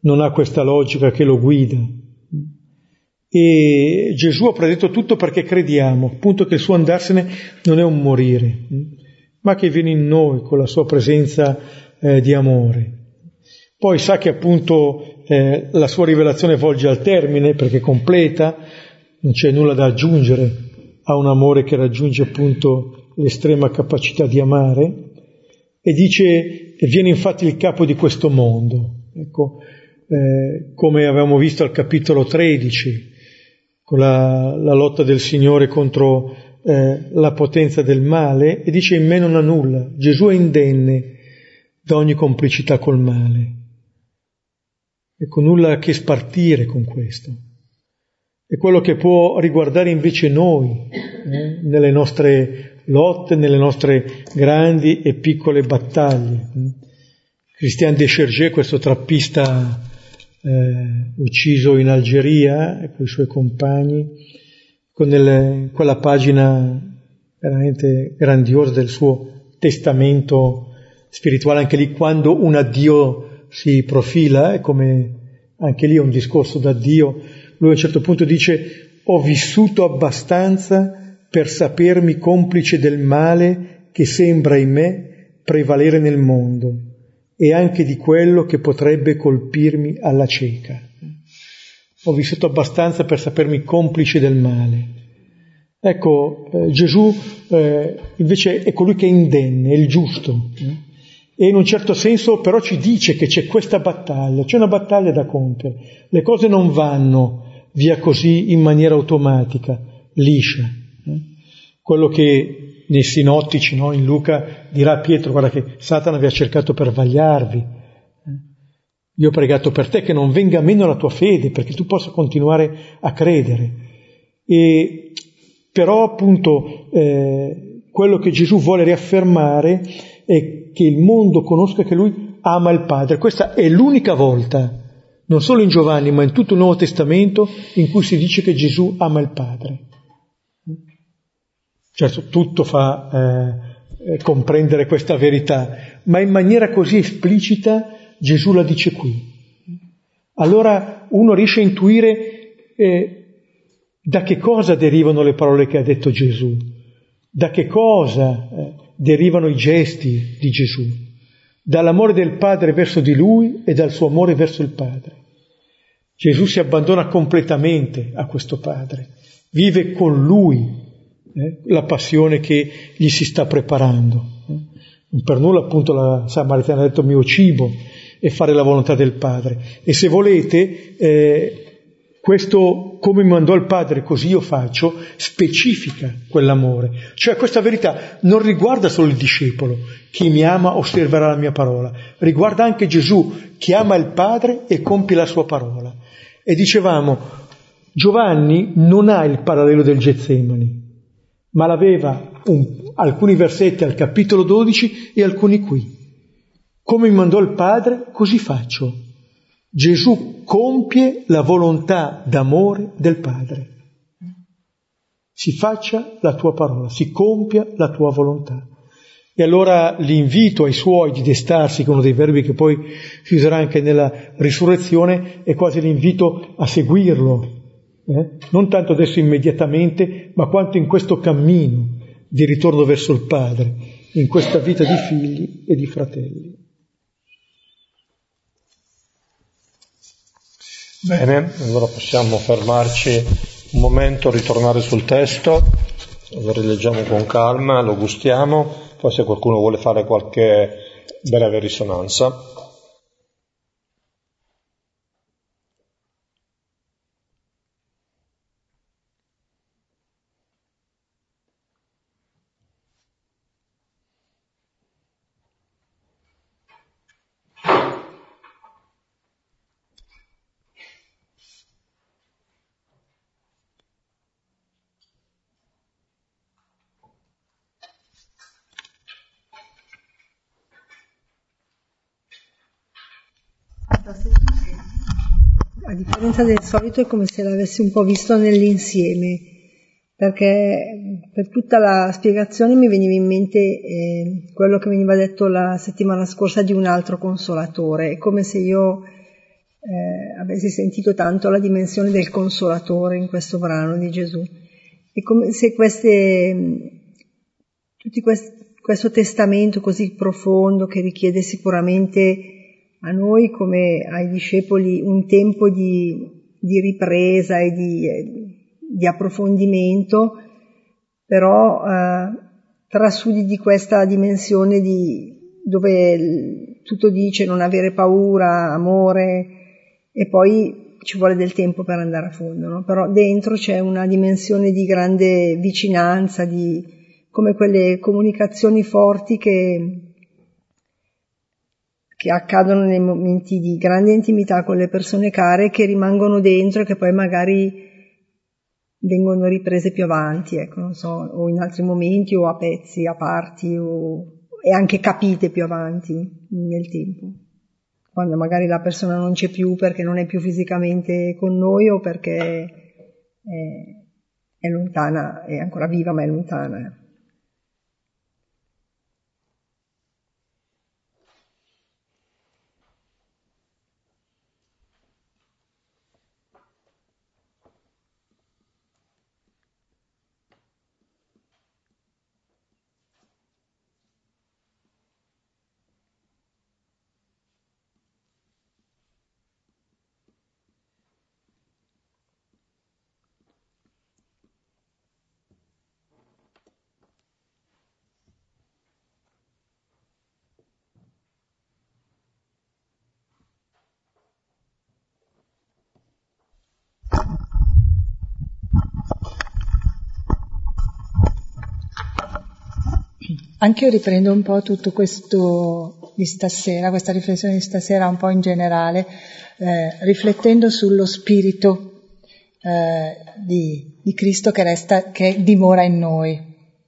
non ha questa logica che lo guida. E Gesù ha predetto tutto perché crediamo, appunto che il suo andarsene non è un morire, ma che viene in noi con la sua presenza eh, di amore. Poi sa che appunto eh, la sua rivelazione volge al termine perché completa, non c'è nulla da aggiungere a un amore che raggiunge appunto l'estrema capacità di amare e dice viene infatti il capo di questo mondo. Ecco, eh, come avevamo visto al capitolo 13, con la, la lotta del Signore contro eh, la potenza del male, e dice in me non ha nulla, Gesù è indenne da ogni complicità col male. Ecco, nulla a che spartire con questo. È quello che può riguardare invece noi, eh, nelle nostre lotte, nelle nostre grandi e piccole battaglie. Christian de Chergé, questo trappista eh, ucciso in Algeria con i suoi compagni, con nelle, quella pagina veramente grandiosa del suo testamento spirituale, anche lì quando un addio si profila, è come anche lì è un discorso d'addio, lui a un certo punto dice ho vissuto abbastanza per sapermi complice del male che sembra in me prevalere nel mondo e anche di quello che potrebbe colpirmi alla cieca. Ho vissuto abbastanza per sapermi complice del male. Ecco, eh, Gesù eh, invece è colui che è indenne, è il giusto. Eh? E in un certo senso però ci dice che c'è questa battaglia, c'è una battaglia da compiere. Le cose non vanno via così in maniera automatica, liscia. Quello che nei sinottici, no? in Luca dirà a Pietro, guarda che Satana vi ha cercato per vagliarvi. Io ho pregato per te che non venga meno la tua fede, perché tu possa continuare a credere. E, però appunto eh, quello che Gesù vuole riaffermare è che il mondo conosca che lui ama il Padre. Questa è l'unica volta, non solo in Giovanni, ma in tutto il Nuovo Testamento, in cui si dice che Gesù ama il Padre. Certo, tutto fa eh, eh, comprendere questa verità, ma in maniera così esplicita Gesù la dice qui. Allora uno riesce a intuire eh, da che cosa derivano le parole che ha detto Gesù, da che cosa eh, derivano i gesti di Gesù, dall'amore del Padre verso di lui e dal suo amore verso il Padre. Gesù si abbandona completamente a questo Padre, vive con lui eh, la passione che gli si sta preparando. Eh. Per nulla appunto la Samaritana ha detto mio cibo è fare la volontà del Padre. E se volete, eh, questo come mi mandò il Padre, così io faccio, specifica quell'amore. Cioè questa verità non riguarda solo il discepolo, chi mi ama osserverà la mia parola, riguarda anche Gesù, che ama il Padre e compie la sua parola. E dicevamo, Giovanni non ha il parallelo del Getsemani, ma l'aveva un, alcuni versetti al capitolo 12 e alcuni qui. Come mi mandò il Padre, così faccio. Gesù compie la volontà d'amore del Padre. Si faccia la tua parola, si compia la tua volontà. E allora l'invito ai suoi di destarsi, con uno dei verbi che poi si userà anche nella risurrezione, è quasi l'invito a seguirlo, eh? non tanto adesso immediatamente, ma quanto in questo cammino di ritorno verso il Padre, in questa vita di figli e di fratelli. Bene, allora possiamo fermarci un momento, ritornare sul testo, lo rileggiamo con calma, lo gustiamo, poi se qualcuno vuole fare qualche breve risonanza. A differenza del solito è come se l'avessi un po' visto nell'insieme, perché per tutta la spiegazione mi veniva in mente eh, quello che veniva detto la settimana scorsa di un altro consolatore, è come se io eh, avessi sentito tanto la dimensione del consolatore in questo brano di Gesù. È come se queste, tutti questi, questo testamento così profondo che richiede sicuramente a noi come ai discepoli un tempo di, di ripresa e di, di, approfondimento, però eh, trasudi di questa dimensione di, dove tutto dice non avere paura, amore e poi ci vuole del tempo per andare a fondo, no? però dentro c'è una dimensione di grande vicinanza, di, come quelle comunicazioni forti che, che accadono nei momenti di grande intimità con le persone care che rimangono dentro e che poi magari vengono riprese più avanti, ecco, non so, o in altri momenti o a pezzi, a parti o, e anche capite più avanti nel tempo. Quando magari la persona non c'è più perché non è più fisicamente con noi o perché è, è lontana, è ancora viva ma è lontana. Anche io riprendo un po' tutto questo di stasera, questa riflessione di stasera un po' in generale, eh, riflettendo sullo spirito eh, di, di, Cristo che, resta, che dimora in noi,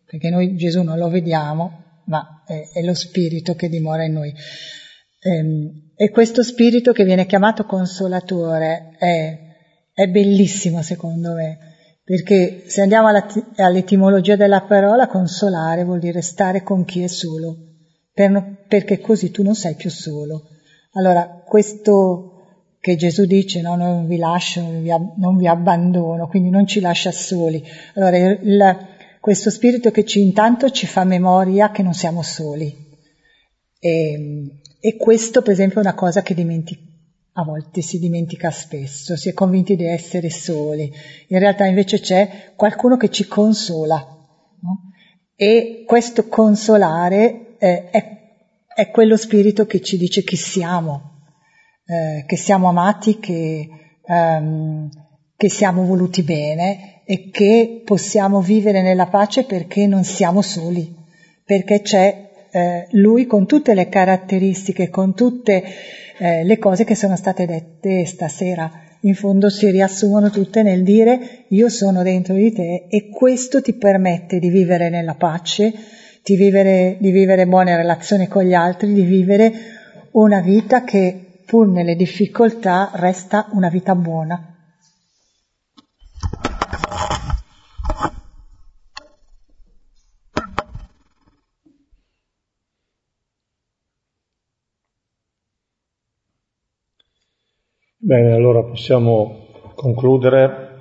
perché noi Gesù non lo vediamo, ma è, è lo spirito che dimora in noi. Ehm, e questo spirito che viene chiamato consolatore è, è bellissimo secondo me perché se andiamo all'etimologia della parola, consolare vuol dire stare con chi è solo, per, perché così tu non sei più solo. Allora, questo che Gesù dice, no, non vi lascio, non vi, non vi abbandono, quindi non ci lascia soli. Allora, il, questo spirito che ci intanto ci fa memoria che non siamo soli. E, e questo, per esempio, è una cosa che dimentichiamo a volte si dimentica spesso, si è convinti di essere soli, in realtà invece c'è qualcuno che ci consola. No? E questo consolare eh, è, è, quello spirito che ci dice chi siamo, eh, che siamo amati, che, ehm, che siamo voluti bene e che possiamo vivere nella pace perché non siamo soli, perché c'è eh, lui con tutte le caratteristiche, con tutte eh, le cose che sono state dette stasera. In fondo si riassumono tutte nel dire io sono dentro di te e questo ti permette di vivere nella pace, di vivere, di vivere buone relazioni con gli altri, di vivere una vita che pur nelle difficoltà resta una vita buona. Bene, allora possiamo concludere.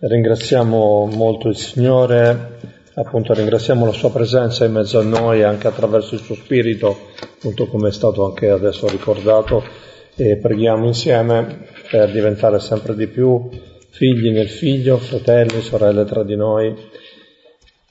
Ringraziamo molto il Signore, appunto ringraziamo la sua presenza in mezzo a noi anche attraverso il suo spirito, appunto come è stato anche adesso ricordato, e preghiamo insieme per diventare sempre di più figli nel figlio, fratelli, sorelle tra di noi.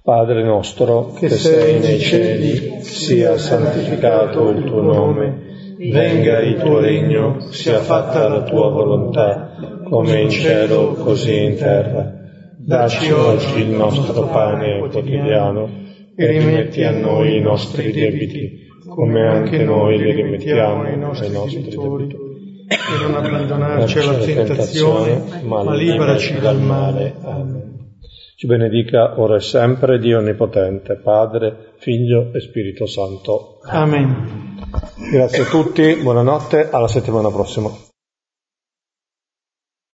Padre nostro che, che sei nei cieli, sia santificato il tuo nome venga il tuo regno, sia fatta la tua volontà, come in cielo così in terra. Dacci oggi il nostro pane quotidiano e rimetti a noi i nostri debiti, come anche noi li rimettiamo ai nostri debitori. E non abbandonarci alla tentazione, ma liberaci dal male. Amen. Ci benedica ora e sempre Dio Onnipotente, Padre, Figlio e Spirito Santo. Amen. Grazie a tutti, buonanotte, alla settimana prossima.